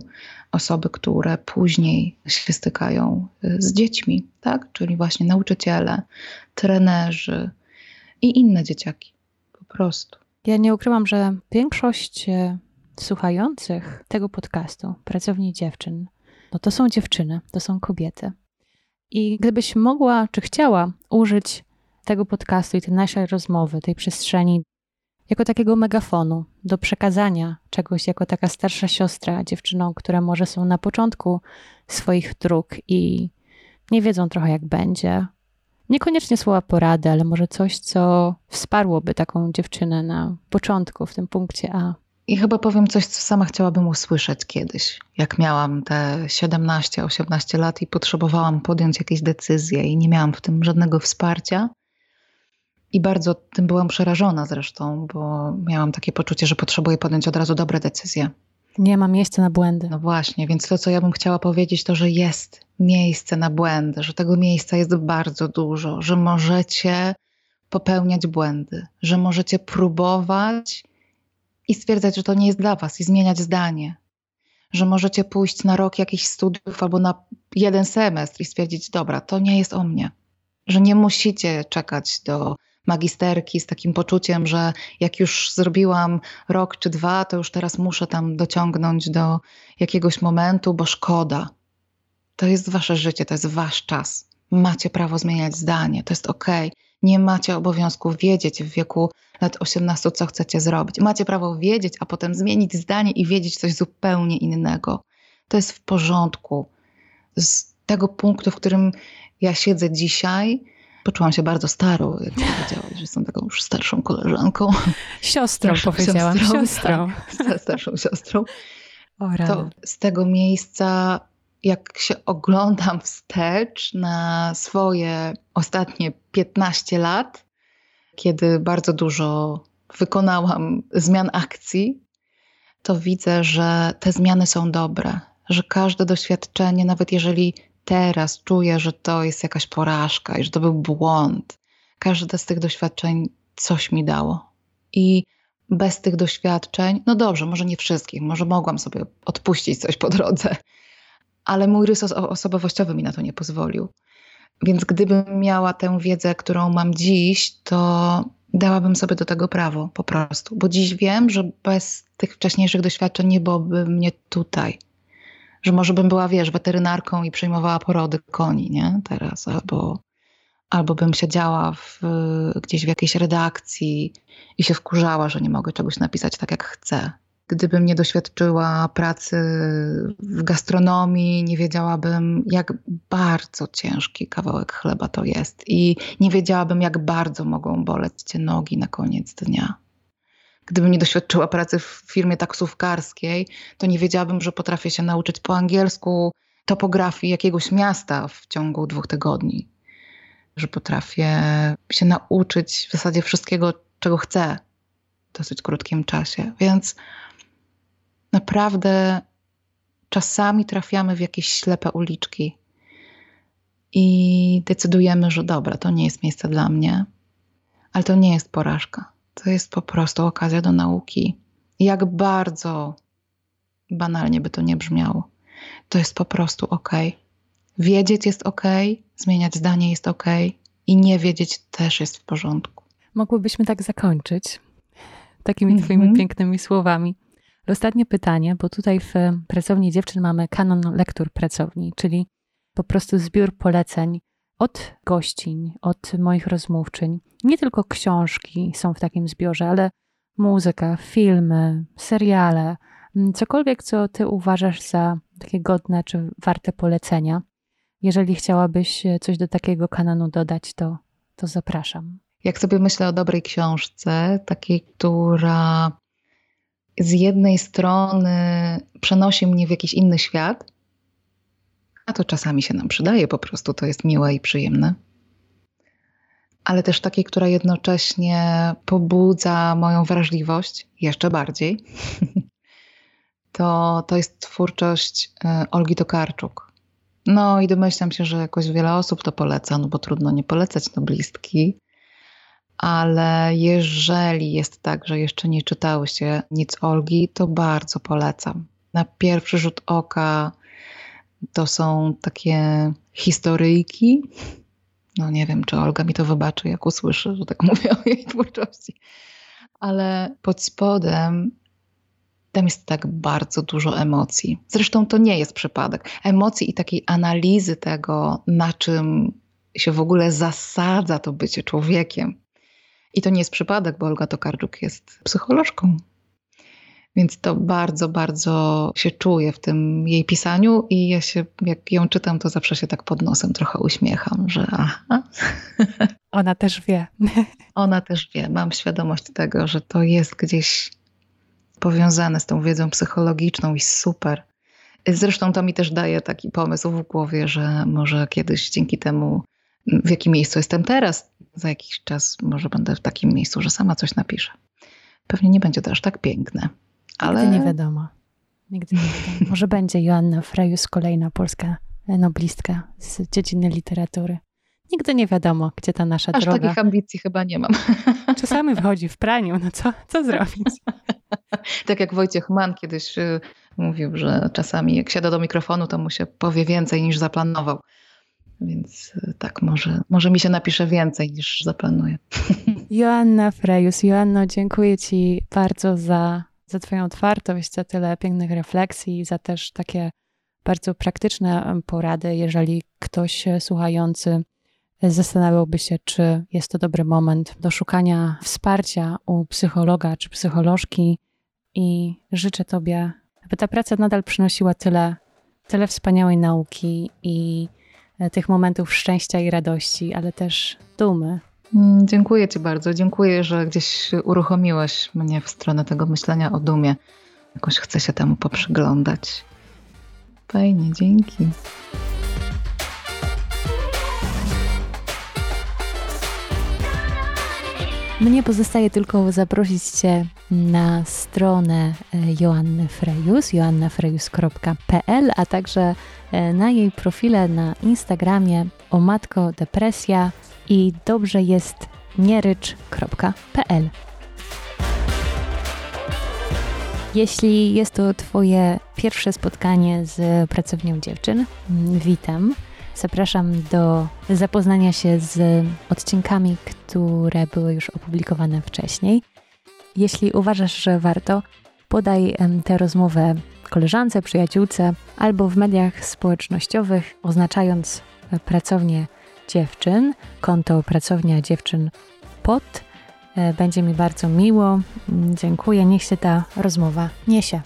osoby, które później się stykają y, z dziećmi, tak? czyli właśnie nauczyciele, trenerzy i inne dzieciaki. Po prostu. Ja nie ukrywam, że większość e, słuchających tego podcastu, pracowni dziewczyn, no to są dziewczyny, to są kobiety. I gdybyś mogła, czy chciała użyć tego podcastu i tej naszej rozmowy, tej przestrzeni jako takiego megafonu do przekazania czegoś jako taka starsza siostra dziewczynom, które może są na początku swoich dróg i nie wiedzą trochę jak będzie. Niekoniecznie słowa porady, ale może coś, co wsparłoby taką dziewczynę na początku, w tym punkcie A. I chyba powiem coś, co sama chciałabym usłyszeć kiedyś, jak miałam te 17-18 lat i potrzebowałam podjąć jakieś decyzje i nie miałam w tym żadnego wsparcia. I bardzo tym byłam przerażona zresztą, bo miałam takie poczucie, że potrzebuję podjąć od razu dobre decyzje. Nie ma miejsca na błędy. No właśnie, więc to, co ja bym chciała powiedzieć, to, że jest miejsce na błędy, że tego miejsca jest bardzo dużo, że możecie popełniać błędy, że możecie próbować i stwierdzać, że to nie jest dla was i zmieniać zdanie, że możecie pójść na rok jakichś studiów albo na jeden semestr i stwierdzić, dobra, to nie jest o mnie, że nie musicie czekać do magisterki z takim poczuciem, że jak już zrobiłam rok czy dwa, to już teraz muszę tam dociągnąć do jakiegoś momentu, bo szkoda. To jest wasze życie, to jest wasz czas. Macie prawo zmieniać zdanie, to jest ok. Nie macie obowiązku wiedzieć w wieku lat 18, co chcecie zrobić. Macie prawo wiedzieć, a potem zmienić zdanie i wiedzieć coś zupełnie innego. To jest w porządku. Z tego punktu, w którym ja siedzę dzisiaj, Poczułam się bardzo starą, jak powiedziałaś, że jestem taką już starszą koleżanką. Siostrą starszą powiedziałam, siostrą. siostrą. Tak, starszą siostrą. O, to z tego miejsca, jak się oglądam wstecz na swoje ostatnie 15 lat, kiedy bardzo dużo wykonałam zmian akcji, to widzę, że te zmiany są dobre, że każde doświadczenie, nawet jeżeli teraz czuję, że to jest jakaś porażka i że to był błąd. Każde z tych doświadczeń coś mi dało. I bez tych doświadczeń, no dobrze, może nie wszystkich, może mogłam sobie odpuścić coś po drodze, ale mój rys osobowościowy mi na to nie pozwolił. Więc gdybym miała tę wiedzę, którą mam dziś, to dałabym sobie do tego prawo po prostu. Bo dziś wiem, że bez tych wcześniejszych doświadczeń nie byłoby mnie tutaj że może bym była, wiesz, weterynarką i przyjmowała porody koni, nie? Teraz, albo, albo bym siedziała w, gdzieś w jakiejś redakcji i się wkurzała, że nie mogę czegoś napisać tak, jak chcę. Gdybym nie doświadczyła pracy w gastronomii, nie wiedziałabym, jak bardzo ciężki kawałek chleba to jest, i nie wiedziałabym, jak bardzo mogą boleć cię nogi na koniec dnia gdybym nie doświadczyła pracy w firmie taksówkarskiej, to nie wiedziałabym, że potrafię się nauczyć po angielsku topografii jakiegoś miasta w ciągu dwóch tygodni. Że potrafię się nauczyć w zasadzie wszystkiego, czego chcę w dosyć krótkim czasie. Więc naprawdę czasami trafiamy w jakieś ślepe uliczki i decydujemy, że dobra, to nie jest miejsce dla mnie, ale to nie jest porażka to jest po prostu okazja do nauki. Jak bardzo banalnie by to nie brzmiało, to jest po prostu ok. Wiedzieć jest ok, zmieniać zdanie jest ok i nie wiedzieć też jest w porządku. Mogłybyśmy tak zakończyć takimi mm -hmm. Twoimi pięknymi słowami. Ostatnie pytanie, bo tutaj w pracowni dziewczyn mamy kanon lektur pracowni, czyli po prostu zbiór poleceń od gościń, od moich rozmówczyń. Nie tylko książki są w takim zbiorze, ale muzyka, filmy, seriale, cokolwiek, co ty uważasz za takie godne czy warte polecenia. Jeżeli chciałabyś coś do takiego kanonu dodać, to, to zapraszam. Jak sobie myślę o dobrej książce, takiej, która z jednej strony przenosi mnie w jakiś inny świat, a to czasami się nam przydaje, po prostu to jest miłe i przyjemne, ale też takiej, która jednocześnie pobudza moją wrażliwość jeszcze bardziej. to, to jest twórczość e, Olgi Tokarczuk. No i domyślam się, że jakoś wiele osób to poleca, no bo trudno nie polecać noblistki ale jeżeli jest tak, że jeszcze nie czytałyście nic Olgi, to bardzo polecam. Na pierwszy rzut oka to są takie historyjki. No nie wiem, czy Olga mi to wybaczy, jak usłyszy, że tak mówię o jej twórczości. Ale pod spodem tam jest tak bardzo dużo emocji. Zresztą to nie jest przypadek. Emocji i takiej analizy tego, na czym się w ogóle zasadza to bycie człowiekiem. I to nie jest przypadek, bo Olga Tokarczuk jest psycholożką. Więc to bardzo, bardzo się czuję w tym jej pisaniu i ja się, jak ją czytam, to zawsze się tak pod nosem trochę uśmiecham, że aha. Ona też wie. Ona też wie. Mam świadomość tego, że to jest gdzieś powiązane z tą wiedzą psychologiczną i super. Zresztą to mi też daje taki pomysł w głowie, że może kiedyś dzięki temu w jakim miejscu jestem teraz. Za jakiś czas może będę w takim miejscu, że sama coś napiszę. Pewnie nie będzie to aż tak piękne, ale... Nigdy nie wiadomo. Nigdy nie wiadomo. Może będzie Joanna Frejus, kolejna polska noblistka z dziedziny literatury. Nigdy nie wiadomo, gdzie ta nasza Aż droga. takich ambicji chyba nie mam. Czasami wychodzi w praniu, no co, co zrobić? tak jak Wojciech Mann kiedyś y, mówił, że czasami jak siada do mikrofonu, to mu się powie więcej niż zaplanował. Więc e, tak, może, może mi się napisze więcej niż zaplanuję. Joanna Frejus, Joanno, dziękuję Ci bardzo za, za Twoją otwartość, za tyle pięknych refleksji, za też takie bardzo praktyczne porady, jeżeli ktoś słuchający zastanawiałby się, czy jest to dobry moment do szukania wsparcia u psychologa czy psycholożki i życzę Tobie, aby ta praca nadal przynosiła tyle, tyle wspaniałej nauki i E, tych momentów szczęścia i radości, ale też dumy. Mm, dziękuję Ci bardzo. Dziękuję, że gdzieś uruchomiłeś mnie w stronę tego myślenia o dumie. Jakoś chcę się temu poprzyglądać. Fajnie, dzięki. Mnie pozostaje tylko zaprosić Cię na stronę e, Joanny Frejus, joannafrejus.pl, a także e, na jej profile na Instagramie o matko depresja i dobrze jest nierycz.pl. Jeśli jest to Twoje pierwsze spotkanie z pracownią dziewczyn, witam. Zapraszam do zapoznania się z odcinkami, które były już opublikowane wcześniej. Jeśli uważasz, że warto, podaj tę rozmowę koleżance, przyjaciółce albo w mediach społecznościowych, oznaczając pracownię dziewczyn, konto pracownia dziewczyn pod. E, będzie mi bardzo miło. Dziękuję. Niech się ta rozmowa niesie.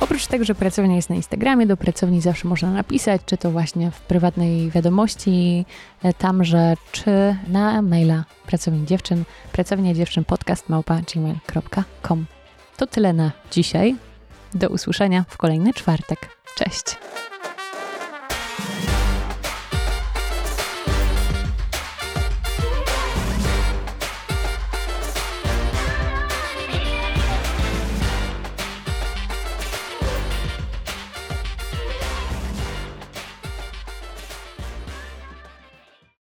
Oprócz tego, że pracownia jest na Instagramie, do pracowni zawsze można napisać, czy to właśnie w prywatnej wiadomości e, tamże, czy na maila pracowni dziewczyn, pracownia dziewczyn podcast małpa gmail.com. To tyle na dzisiaj. Do usłyszenia w kolejny czwartek. Cześć!